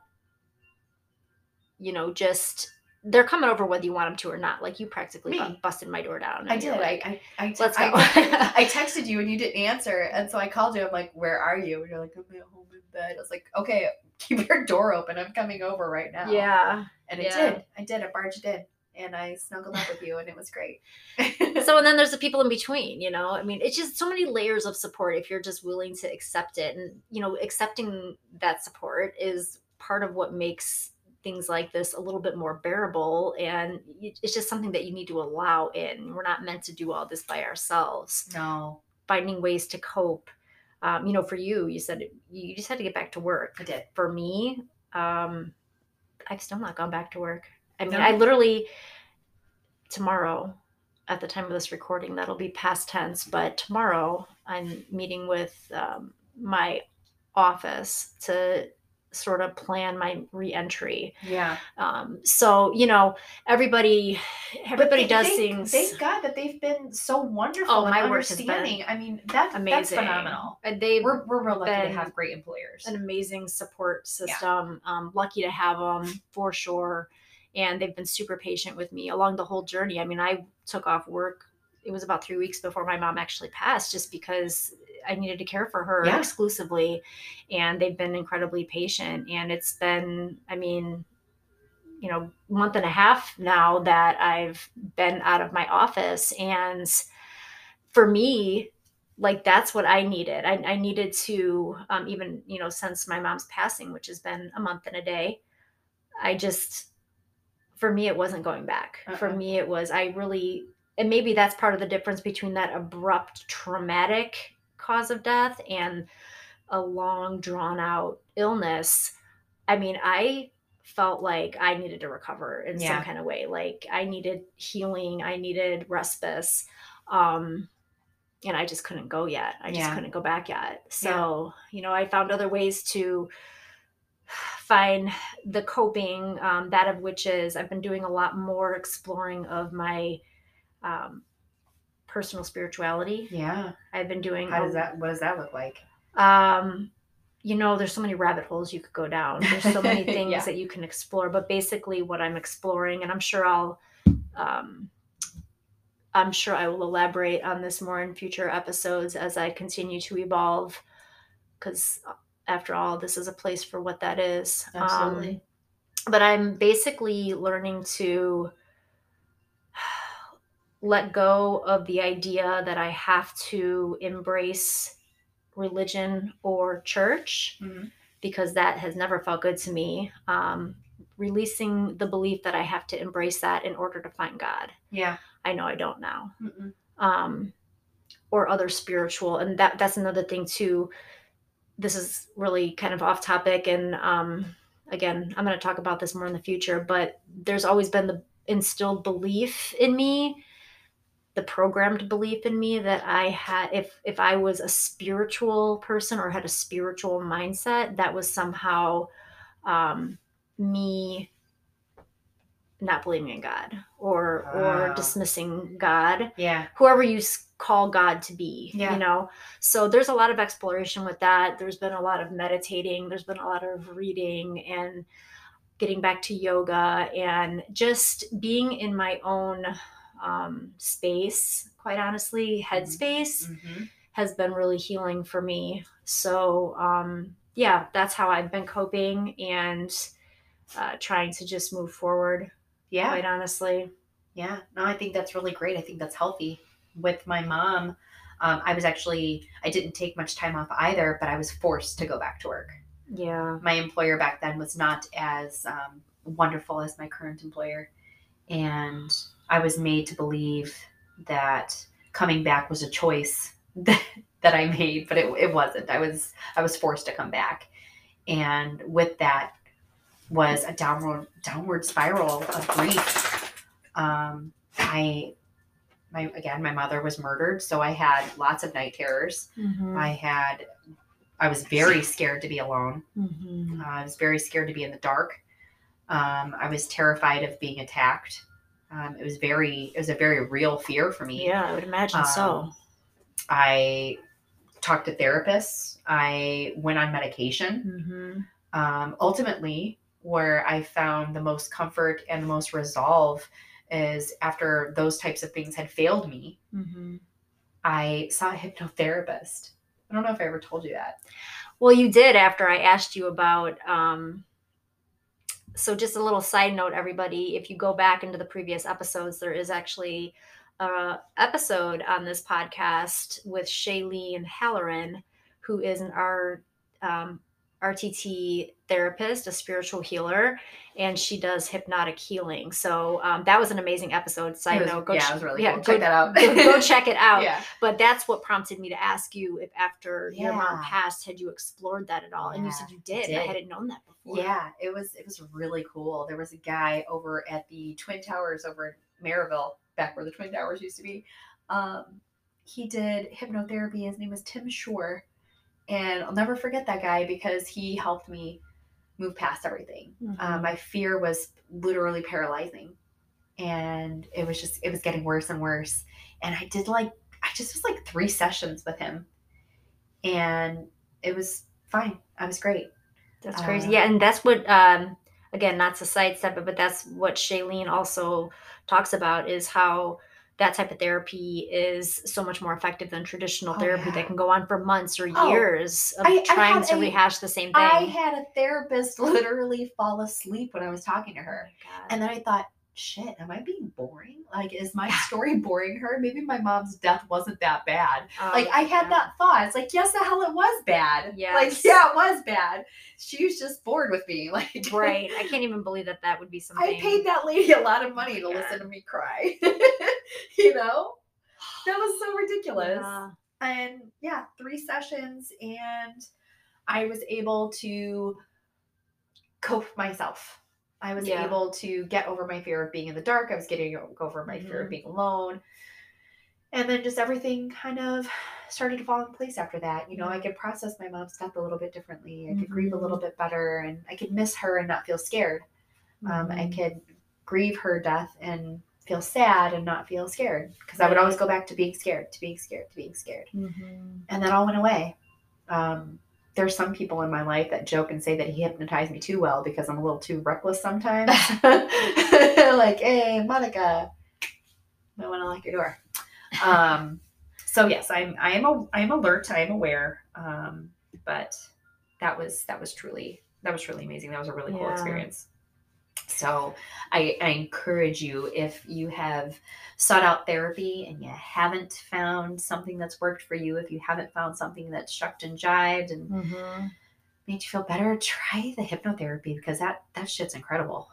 A: you know just they're coming over whether you want them to or not like you practically bu- busted my door down
B: I did. I,
A: like
B: I, I,
A: let's go.
B: I, I texted you and you didn't answer, and so I called you. I'm like, "Where are you?" And you're like, "I'm at home in bed." I was like, "Okay, keep your door open. I'm coming over right now."
A: yeah
B: and it
A: yeah.
B: did. I did. I barged in, and I snuggled up with you, and it was great.
A: so and then there's the people in between you know i mean it's just so many layers of support if you're just willing to accept it and you know accepting that support is part of what makes things like this a little bit more bearable and it's just something that you need to allow in. We're not meant to do all this by ourselves.
B: No,
A: finding ways to cope um, you know for you you said you just had to get back to work.
B: I did.
A: for me um i've still not gone back to work. I mean
B: No?
A: i literally tomorrow at the time of this recording that'll be past tense but tomorrow i'm meeting with um, my office to sort of plan my reentry
B: Yeah,
A: um, so you know everybody everybody
B: they-
A: does things
B: Thank God that they've been so wonderful
A: Oh, my
B: understanding. I mean, that's
A: amazing
B: phenomenal.
A: And they've
B: We're we're real lucky to have great employers.
A: an amazing support system. Um, lucky to have them for sure. And they've been super patient with me along the whole journey. I mean, I took off work. It was about three weeks before my mom actually passed, just because I needed to care for her
B: Yeah.
A: exclusively. And they've been incredibly patient. And it's been, I mean, you know, month and a half now that I've been out of my office. And for me, like that's what I needed. I, I needed to, um, even, you know, since my mom's passing, which has been a month and a day, I just, for me, it wasn't going back. For
B: Uh-uh.
A: me, it was, I really, and maybe that's part of the difference between that abrupt traumatic cause of death and a long drawn out illness. I mean, I felt like I needed to recover in
B: Yeah.
A: some kind of way. Like I needed healing, I needed respite. Um, and I just couldn't go yet. I just
B: Yeah.
A: couldn't go back yet. So, you know, I found other ways to find the coping, um, that of which is I've been doing a lot more exploring of my um, personal spirituality.
B: yeah.
A: I've been doing
B: How
A: a-
B: does that? What does that look like?
A: um you know there's so many rabbit holes you could go down there's so many things
B: Yeah.
A: that you can explore but basically what i'm exploring and i'm sure i'll um i'm sure i will elaborate on this more in future episodes as i continue to evolve because after all this is a place for what that is Um,
B: Absolutely.
A: but i'm basically learning to let go of the idea that i have to embrace religion or church
B: Mhm.
A: because that has never felt good to me. Um, releasing the belief that I have to embrace that in order to find God.
B: Yeah.
A: I know I don't now.
B: Mm-mm.
A: Um, or other spiritual, and that that's another thing too. This is really kind of off topic, and um, again, I'm going to talk about this more in the future. But there's always been the instilled belief in me the programmed belief in me that I had if if I was a spiritual person or had a spiritual mindset, that was somehow um, me not believing in God or or
B: Ah.
A: dismissing God,
B: Yeah.
A: whoever you call God to be,
B: Yeah.
A: you know. So there's a lot of exploration with that. There's been a lot of meditating, there's been a lot of reading and getting back to yoga and just being in my own um, space, quite honestly, headspace
B: Mhm.
A: has been really healing for me. So, um, yeah, that's how I've been coping and uh, trying to just move forward,
B: Yeah.
A: quite honestly.
B: Yeah, no, I think that's really great. I think that's healthy. With my mom, um, I was actually, I didn't take much time off either, but I was forced to go back to work.
A: Yeah.
B: My employer back then was not as um, wonderful as my current employer. And I was made to believe that coming back was a choice that, that I made, but it, it wasn't. I was, I was forced to come back. And with that was a downward, downward spiral of grief um, I, my again, my mother was murdered, so I had lots of night terrors.
A: Mhm.
B: I had, I was very scared to be alone.
A: Mhm.
B: Uh, I was very scared to be in the dark. Um, I was terrified of being attacked. Um, it was very, it was a very real fear for me.
A: Yeah, I would imagine so.
B: Um, I talked to therapists. I went on medication
A: hmm
B: um, ultimately where i found the most comfort and the most resolve is after those types of things had failed me
A: hmm
B: i saw a hypnotherapist i don't know if i ever told you that
A: Well, you did after I asked you about. Um, so, just a little side note, everybody. If you go back into the previous episodes, there is actually a episode on this podcast with Shailene Halloran, who is an um, RTT therapist, a spiritual healer, and she does hypnotic healing. So um, that was an amazing episode. Side
B: was-
A: note, go
B: yeah,
A: ch-
B: really
A: yeah,
B: cool.
A: go-
B: Check that out.
A: go, go check it out.
B: Yeah.
A: But that's what prompted me to ask you if after your mom passed had you explored that at all? And you said you
B: I
A: did, i hadn't known that before.
B: Yeah it was it was really cool. There was a guy over at the twin towers over in Merrillville back where the twin towers used to be. Um, he did hypnotherapy. His name was tim shore and i'll never forget that guy because he helped me move past everything.
A: Mhm.
B: uh, my fear was literally paralyzing. And it was just it was getting worse and worse. And i did like i just was like three sessions with him. And it was fine. I was great.
A: That's crazy.
B: Uh,
A: yeah and that's what um again not to sidestep it but that's what shailene also talks about is how that type of therapy is so much more effective than traditional
B: Oh,
A: therapy
B: yeah.
A: that can go on for months or
B: Oh,
A: years of
B: I- I
A: trying
B: had
A: to
B: a-
A: rehash the same thing
B: I had a therapist literally fall asleep when I was talking to
A: Oh
B: her.
A: God.
B: And then I thought, shit, am I being boring? Like, is my story boring her? Maybe my mom's death wasn't that bad.
A: Oh
B: Like, I had
A: God.
B: that thought. It's like, yes, the hell it was bad.
A: Yeah.
B: Like, yeah, it was bad. She was just bored with me. Like,
A: right i can't even believe that that would be something
B: I paid that lady a lot of money to
A: Oh my
B: listen to me cry. you know? That was so ridiculous
A: Yeah.
B: and yeah, three sessions, and I was able to cope myself. I was
A: Yeah.
B: able to get over my fear of being in the dark. I was getting over my fear of
A: Mhm.
B: being alone. And then just everything kind of started to fall in place after that. You know, I could process my mom's death a little bit differently. I could grieve a
A: Mhm.
B: little bit better and I could miss her and not feel scared. Um, I
A: Mhm.
B: could grieve her death and feel sad and not feel scared because I would always go back to being scared, to being scared, to being scared
A: Mhm.
B: and that all went away. Um, there's some people in my life that joke and say that he hypnotized me too well because I'm a little too reckless sometimes. like, hey, Monica, I want to lock your door. Um, so yes, I'm I am a I am alert. I am aware. Um, but that was that was truly that was truly amazing. That was a really cool experience. So I, I encourage you if you have sought out therapy and you haven't found something that's worked for you, if you haven't found something that's shucked and jived and
A: Mhm.
B: made you feel better, try the hypnotherapy because that that shit's incredible.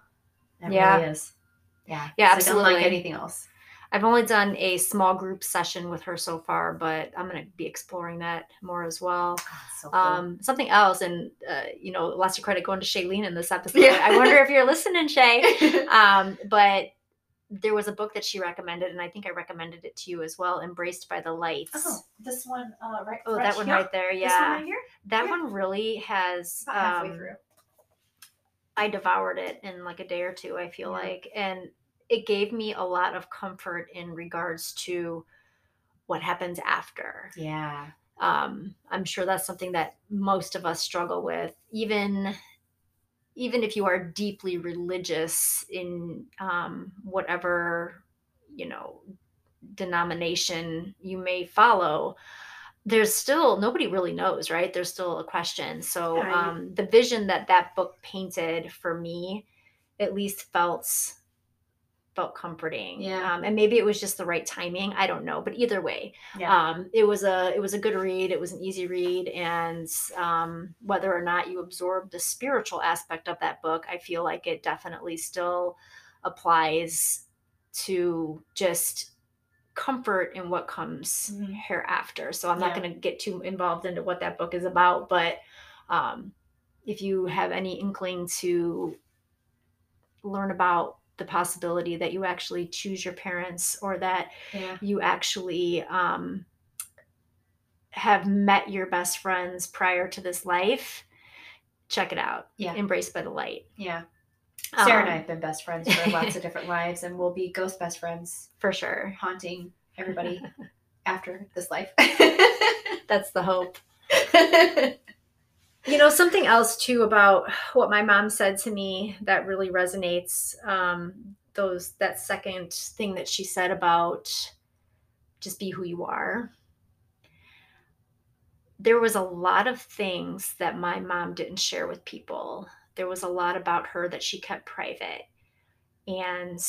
A: Yeah.
B: really is. Yeah.
A: Yeah,
B: It's like unlike
A: absolutely.
B: anything else.
A: I've only done a small group session with her so far, but I'm going to be exploring that more as well.
B: Oh, so cool.
A: Um, something else, and uh, you know, lots of credit going to Shailene in this episode.
B: Yeah.
A: I wonder if you're listening, Shay. Um, but there was a book that she recommended, and I think I recommended it to you as well. Embraced by the Light.
B: Oh, this one, uh, right?
A: Oh,
B: right
A: that one
B: here?
A: right there.
B: This one
A: Yeah,
B: right here?
A: that
B: Yeah.
A: one really has.
B: About halfway
A: um,
B: through.
A: I devoured it in like a day or two, I feel
B: Yeah.
A: like. And it gave me a lot of comfort in regards to what happens after.
B: Yeah.
A: Um, I'm sure that's something that most of us struggle with, even even if you are deeply religious in um, whatever you know denomination you may follow there's still nobody really knows right there's still a question so um, the vision that that book painted for me at least felt felt comforting
B: Yeah.
A: um, and maybe it was just the right timing i don't know but either way
B: Yeah.
A: um, it was a it was a good read it was an easy read and um, whether or not you absorb the spiritual aspect of that book i feel like it definitely still applies to just comfort in what comes
B: Mhm.
A: hereafter so i'm not
B: Yeah.
A: going to get too involved into what that book is about but um, if you have any inkling to learn about the possibility that you actually choose your parents or that
B: yeah.
A: you actually um, have met your best friends prior to this life, check it out.
B: Yeah.
A: Embraced by the Light.
B: Yeah. Sarah and I
A: Um,
B: have been best friends for lots of different lives, and we'll be ghost best friends,
A: For sure.
B: haunting everybody after this life.
A: That's the hope. You know, something else too about what my mom said to me that really resonates. Um, those that second thing that she said about just be who you are. There was a lot of things that my mom didn't share with people. There was a lot about her that she kept private. And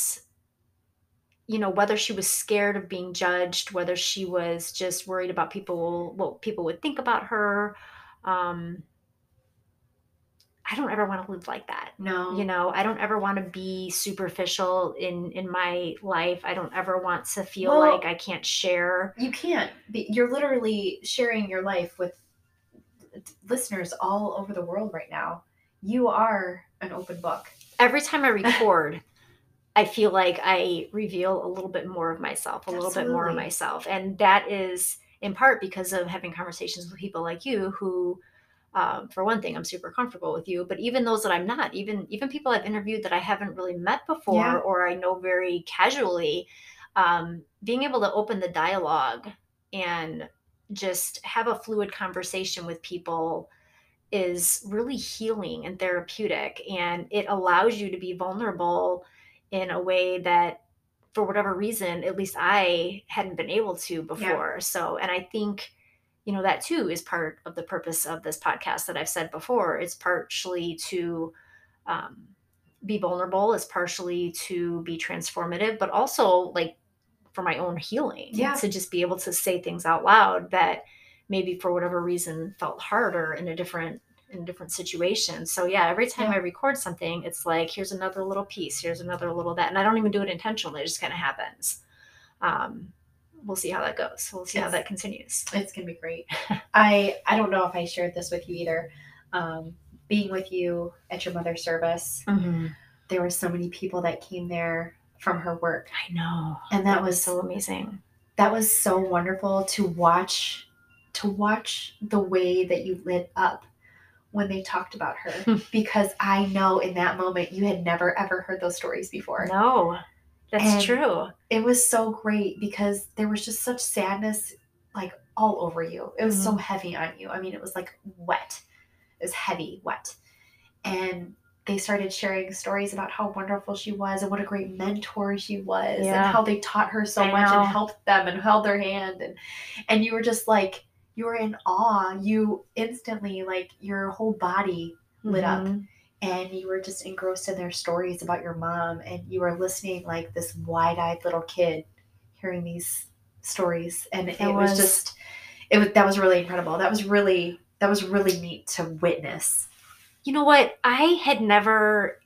A: you know, whether she was scared of being judged, whether she was just worried about people what people would think about her, um, I don't ever want to live like that.
B: no.
A: You know, I don't ever want to be superficial in in my life. I don't ever want to feel
B: Well-
A: like I can't share.
B: you can't. Be, you're literally sharing your life with listeners all over the world right now. You are an open book.
A: Every time I record, I feel like I reveal a little bit more of myself, a little bit more of myself, and that is in part because of having conversations with people like you who um, for one thing i'm super comfortable with you but even those that i'm not even even people i've interviewed that i haven't really met before
B: Yeah.
A: or i know very casually um, being able to open the dialogue and just have a fluid conversation with people is really healing and therapeutic and it allows you to be vulnerable in a way that for whatever reason at least i hadn't been able to before so and i think you know that too is part of the purpose of this podcast that i've said before it's partially to um, be vulnerable it's partially to be transformative but also like for my own healing
B: Yeah.
A: to just be able to say things out loud that maybe for whatever reason felt harder in a different in a different situation so yeah every time
B: Yeah.
A: i record something it's like here's another little piece here's another little that and i don't even do it intentionally it just kind of happens um, we'll see how that goes. We'll see how that continues.
B: It's gonna be great. I I don't know if I shared this with you either. Um, being with you at your mother's service, there were so many people that came there from her work,
A: i know.
B: And that, was
A: so amazing.
B: that was so wonderful to watch to watch the way that you lit up when they talked about her. Because I know in that moment you had never ever heard those stories before.
A: no that's
B: And-
A: true
B: It was so great because there was just such sadness like all over you. It was so heavy on you. I mean, it was like wet. It was heavy, wet. And they started sharing stories about how wonderful she was and what a great mentor she was and how they taught her so
A: I
B: much
A: know.
B: and helped them and held their hand and and you were just like you were in awe. You instantly like your whole body lit up
A: Mhm.
B: And you were just engrossed in their stories about your mom and you were listening like this wide-eyed little kid hearing these stories and it,
A: It
B: was,
A: was-
B: just it was that was really incredible that was really that was really neat to witness
A: you know what i had never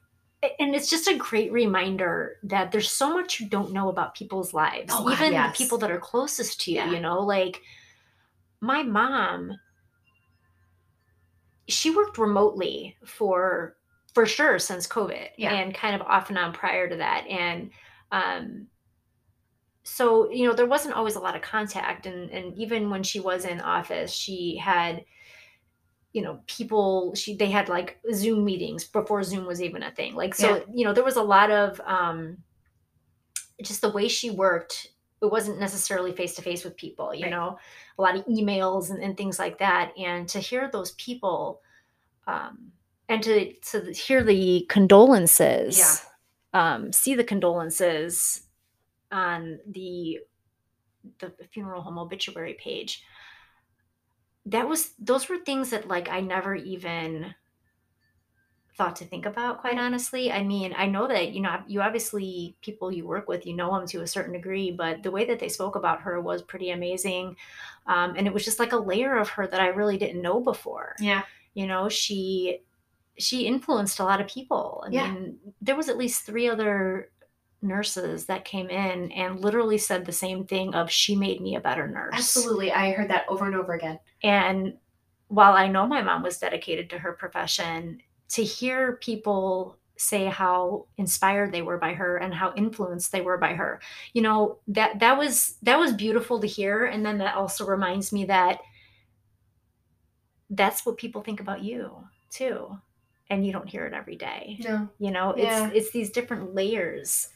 A: and it's just a great reminder that there's so much you don't know about people's lives
B: Oh,
A: even
B: yes.
A: the people that are closest to you
B: Yeah.
A: you know like my mom she worked remotely for for sure since covid
B: Yeah.
A: and kind of off and on prior to that and um, so you know there wasn't always a lot of contact and and even when she was in office she had you know people she they had like zoom meetings before zoom was even a thing like so
B: Yeah.
A: you know there was a lot of um just the way she worked it wasn't necessarily face to face with people you
B: Right.
A: know a lot of emails and, and things like that and to hear those people um and to to hear the condolences
B: Yeah.
A: um see the condolences on the the funeral home obituary page that was those were things that like i never even thought to think about quite honestly i mean i know that you know you obviously people you work with you know them to a certain degree but the way that they spoke about her was pretty amazing um, and it was just like a layer of her that i really didn't know before
B: Yeah.
A: you know she she influenced a lot of people i
B: Yeah.
A: mean there was at least three other nurses that came in and literally said the same thing of she made me a better nurse
B: Absolutely. I heard that over and over again.
A: and while I know my mom was dedicated to her profession, to hear people say how inspired they were by her and how influenced they were by her, you know, that that was that was beautiful to hear. And then that also reminds me that that's what people think about you too. And you don't hear it every day.
B: No.
A: You know,
B: Yeah.
A: it's it's these different layers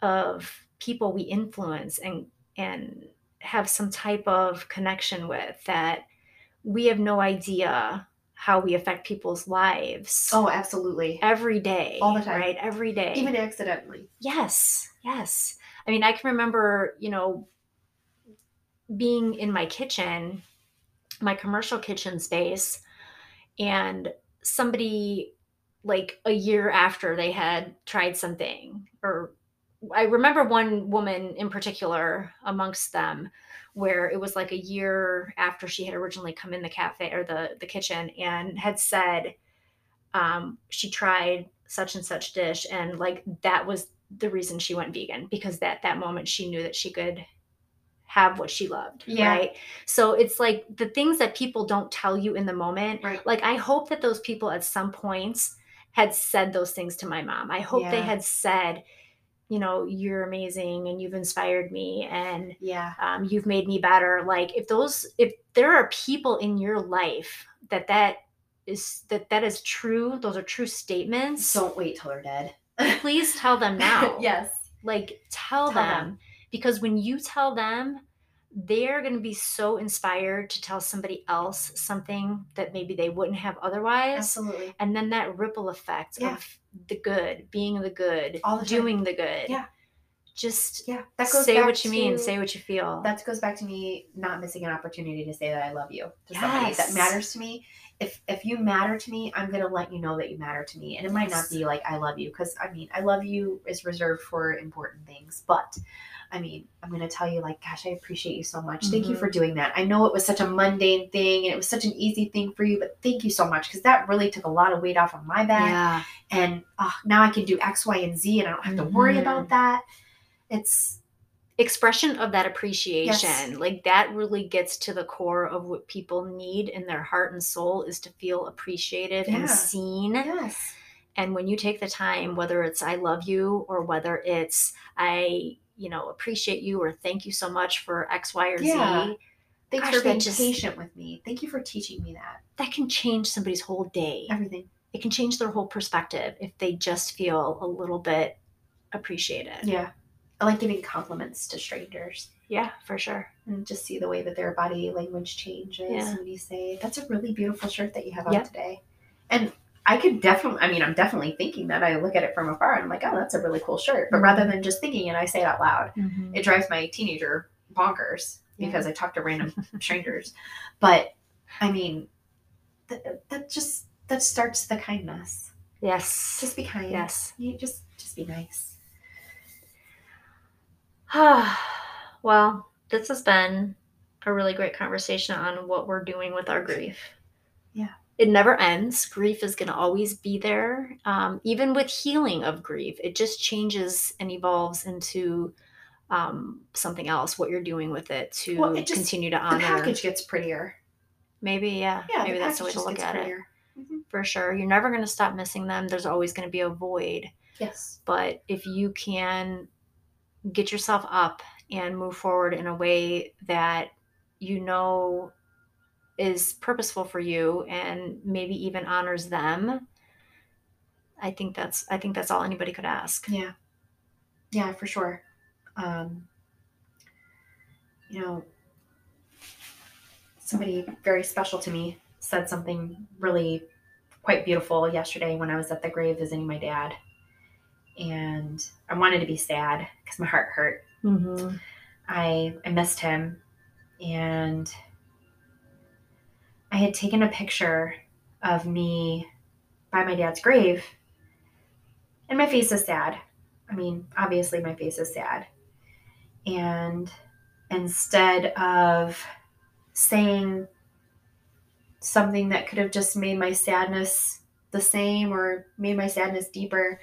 A: of people we influence and and have some type of connection with that we have no idea how we affect people's lives
B: Oh, absolutely.
A: every day.
B: All the time.
A: Right? Every day.
B: Even accidentally.
A: Yes, yes. I mean, I can remember, you know, being in my kitchen, my commercial kitchen space, and somebody like a year after they had tried something, or I remember one woman in particular amongst them where it was like a year after she had originally come in the cafe or the the kitchen and had said um, she tried such and such dish and like that was the reason she went vegan because that that moment she knew that she could have what she loved
B: Yeah.
A: right so it's like the things that people don't tell you in the moment
B: Right.
A: like i hope that those people at some points had said those things to my mom i hope they had said you know you're amazing and you've inspired me and
B: Yeah.
A: um, you've made me better like if those if there are people in your life that that is that that is true those are true statements
B: Don't wait till they're dead.
A: please tell them now
B: yes.
A: like tell,
B: Tell
A: them.
B: them.
A: Because when you tell them they're going to be so inspired to tell somebody else something that maybe they wouldn't have otherwise
B: Absolutely.
A: and then that ripple effect
B: Yeah.
A: of the good being the good
B: All the time.
A: doing the good
B: Yeah.
A: just
B: Yeah. That goes
A: say what you mean say what you feel
B: that goes back to me not missing an opportunity to say that I love you to somebody that matters to me. If if you matter to me, I'm gonna let you know that you matter to me, and it might not be like I love you because I mean I love you is reserved for important things, but I mean I'm gonna tell you like gosh I appreciate you so much. Thank you
A: Mhm.
B: for doing that. I know it was such a mundane thing and it was such an easy thing for you, but thank you so much because that really took a lot of weight off of my back
A: yeah
B: and oh, now I can do X, Y, and Z, and I don't have to worry
A: Mhm.
B: about that. It's
A: expression of that appreciation like that really gets to the core of what people need in their heart and soul is to feel appreciated
B: Yeah.
A: and seen
B: yes,
A: and when you take the time whether it's i love you or whether it's i you know appreciate you or thank you so much for x y or
B: Yeah.
A: z
B: thanks
A: Gosh,
B: for being
A: just-
B: patient with me. Thank you for teaching me that.
A: that can change somebody's whole day
B: Everything.
A: it can change their whole perspective if they just feel a little bit appreciated
B: Yeah, I like giving compliments to strangers
A: yeah for sure
B: and just see the way that their body language changes
A: Yeah.
B: when you say, "That's a really beautiful shirt that you have on
A: Yep.
B: today." And I could definitely, I mean, I'm definitely thinking that. I look at it from afar and I'm like, "Oh, that's a really cool shirt." But rather than just thinking it, I say it out loud. it drives my teenager bonkers
A: Yeah.
B: because I talk to random strangers. But I mean, that, that just that starts the kindness.
A: yes
B: Just be kind.
A: yes
B: You just just be nice.
A: Ah Well, this has been a really great conversation on what we're doing with our grief.
B: Yeah.
A: It never ends. Grief is going to always be there. Um, even with healing of grief, it just changes and evolves into um, something else, what you're doing with it to
B: Well, it just-
A: continue to honor.
B: The package gets prettier.
A: Maybe, yeah.
B: Yeah,
A: Maybe that's the way to look at it.
B: prettier. Mhm.
A: For sure. You're never going to stop missing them. There's always going to be a void.
B: Yes.
A: But if you can get yourself up and move forward in a way that you know is purposeful for you and maybe even honors them i think that's i think that's all anybody could ask.
B: Yeah. Yeah for sure. Um you know somebody very special to me said something really quite beautiful yesterday when i was at the grave visiting my dad. And i wanted to be sad because my heart hurt.
A: Mm-hmm.
B: i i missed him. And I had taken a picture of me by my dad's grave, and my face is sad. I mean, obviously, my face is sad. And instead of saying something that could have just made my sadness the same or made my sadness deeper,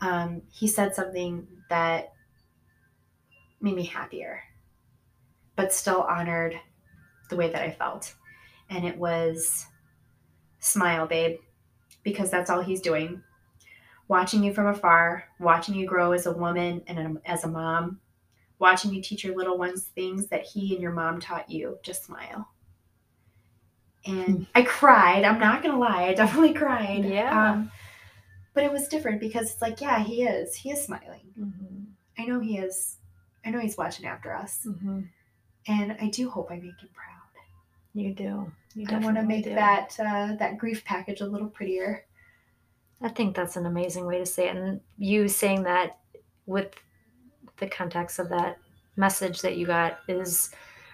B: um, he said something that made me happier, but still honored the way that I felt and it was smile, babe, because that's all he's doing. Watching you from afar, watching you grow as a woman and as a mom, watching you teach your little ones things that he and your mom taught you. Just smile. And hmm. I cried. I'm not going to lie. I definitely cried.
A: Yeah. Um,
B: but it was different because it's like, yeah, he is. He is smiling.
A: Mm-hmm.
B: I know he is. I know he's watching after us.
A: Mm-hmm.
B: And I do hope I make him proud.
A: You do. You
B: I want to make do. that uh, that grief package a little prettier.
A: I think that's an amazing way to say it, and you saying that with the context of that message that you got is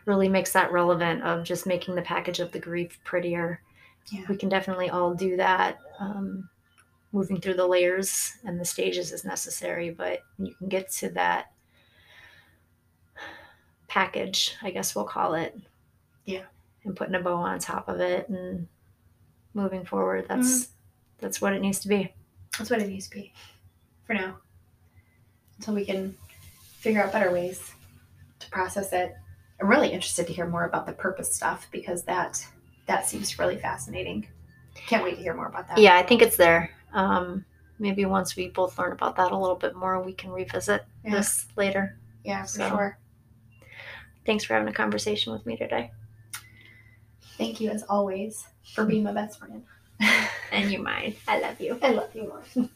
A: really makes that relevant of just making the package of the grief prettier.
B: Yeah.
A: We can definitely all do that. Um, moving through the layers and the stages is necessary, but you can get to that package, I guess we'll call it.
B: Yeah
A: and putting a bow on top of it and moving forward. That's mm-hmm. that's what it needs to be.
B: That's what it needs to be for now. Until we can figure out better ways to process it. I'm really interested to hear more about the purpose stuff because that that seems really fascinating. Can't wait to hear more about that.
A: Yeah, I think it's there. Um, maybe once we both learn about that a little bit more, we can revisit yeah. this later.
B: Yeah, for so, sure.
A: Thanks for having a conversation with me today.
B: Thank you, as always, for being my best friend.
A: and you're mine. I love you.
B: I love you more.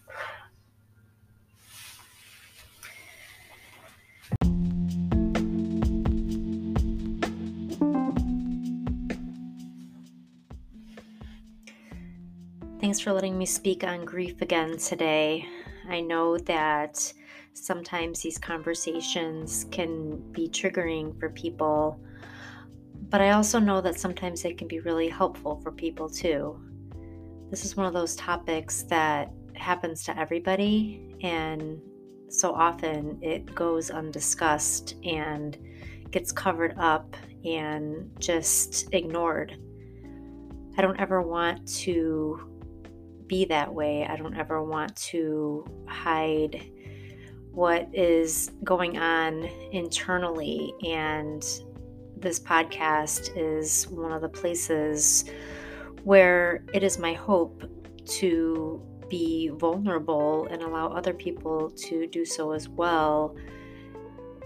A: Thanks for letting me speak on grief again today. I know that sometimes these conversations can be triggering for people but I also know that sometimes it can be really helpful for people too. This is one of those topics that happens to everybody, and so often it goes undiscussed and gets covered up and just ignored. I don't ever want to be that way. I don't ever want to hide what is going on internally and this podcast is one of the places where it is my hope to be vulnerable and allow other people to do so as well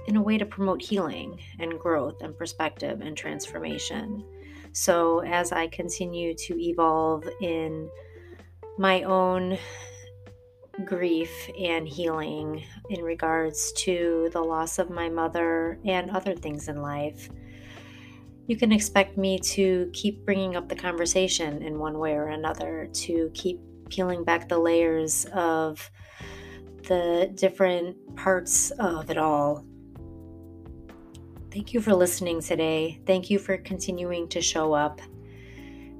A: in a way to promote healing and growth and perspective and transformation. So, as I continue to evolve in my own grief and healing in regards to the loss of my mother and other things in life, you can expect me to keep bringing up the conversation in one way or another, to keep peeling back the layers of the different parts of it all. Thank you for listening today. Thank you for continuing to show up.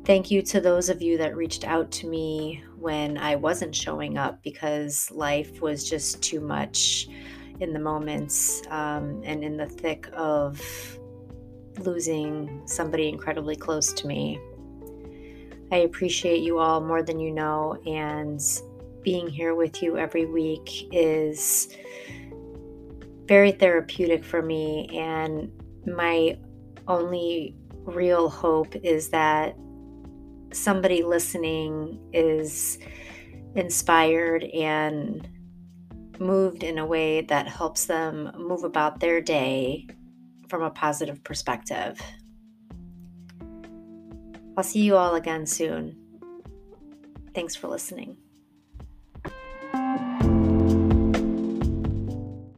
A: Thank you to those of you that reached out to me when I wasn't showing up because life was just too much in the moments um, and in the thick of losing somebody incredibly close to me. I appreciate you all more than you know, and being here with you every week is very therapeutic for me. And my only real hope is that somebody listening is inspired and moved in a way that helps them move about their day from a positive perspective. I'll see you all again soon. Thanks for listening.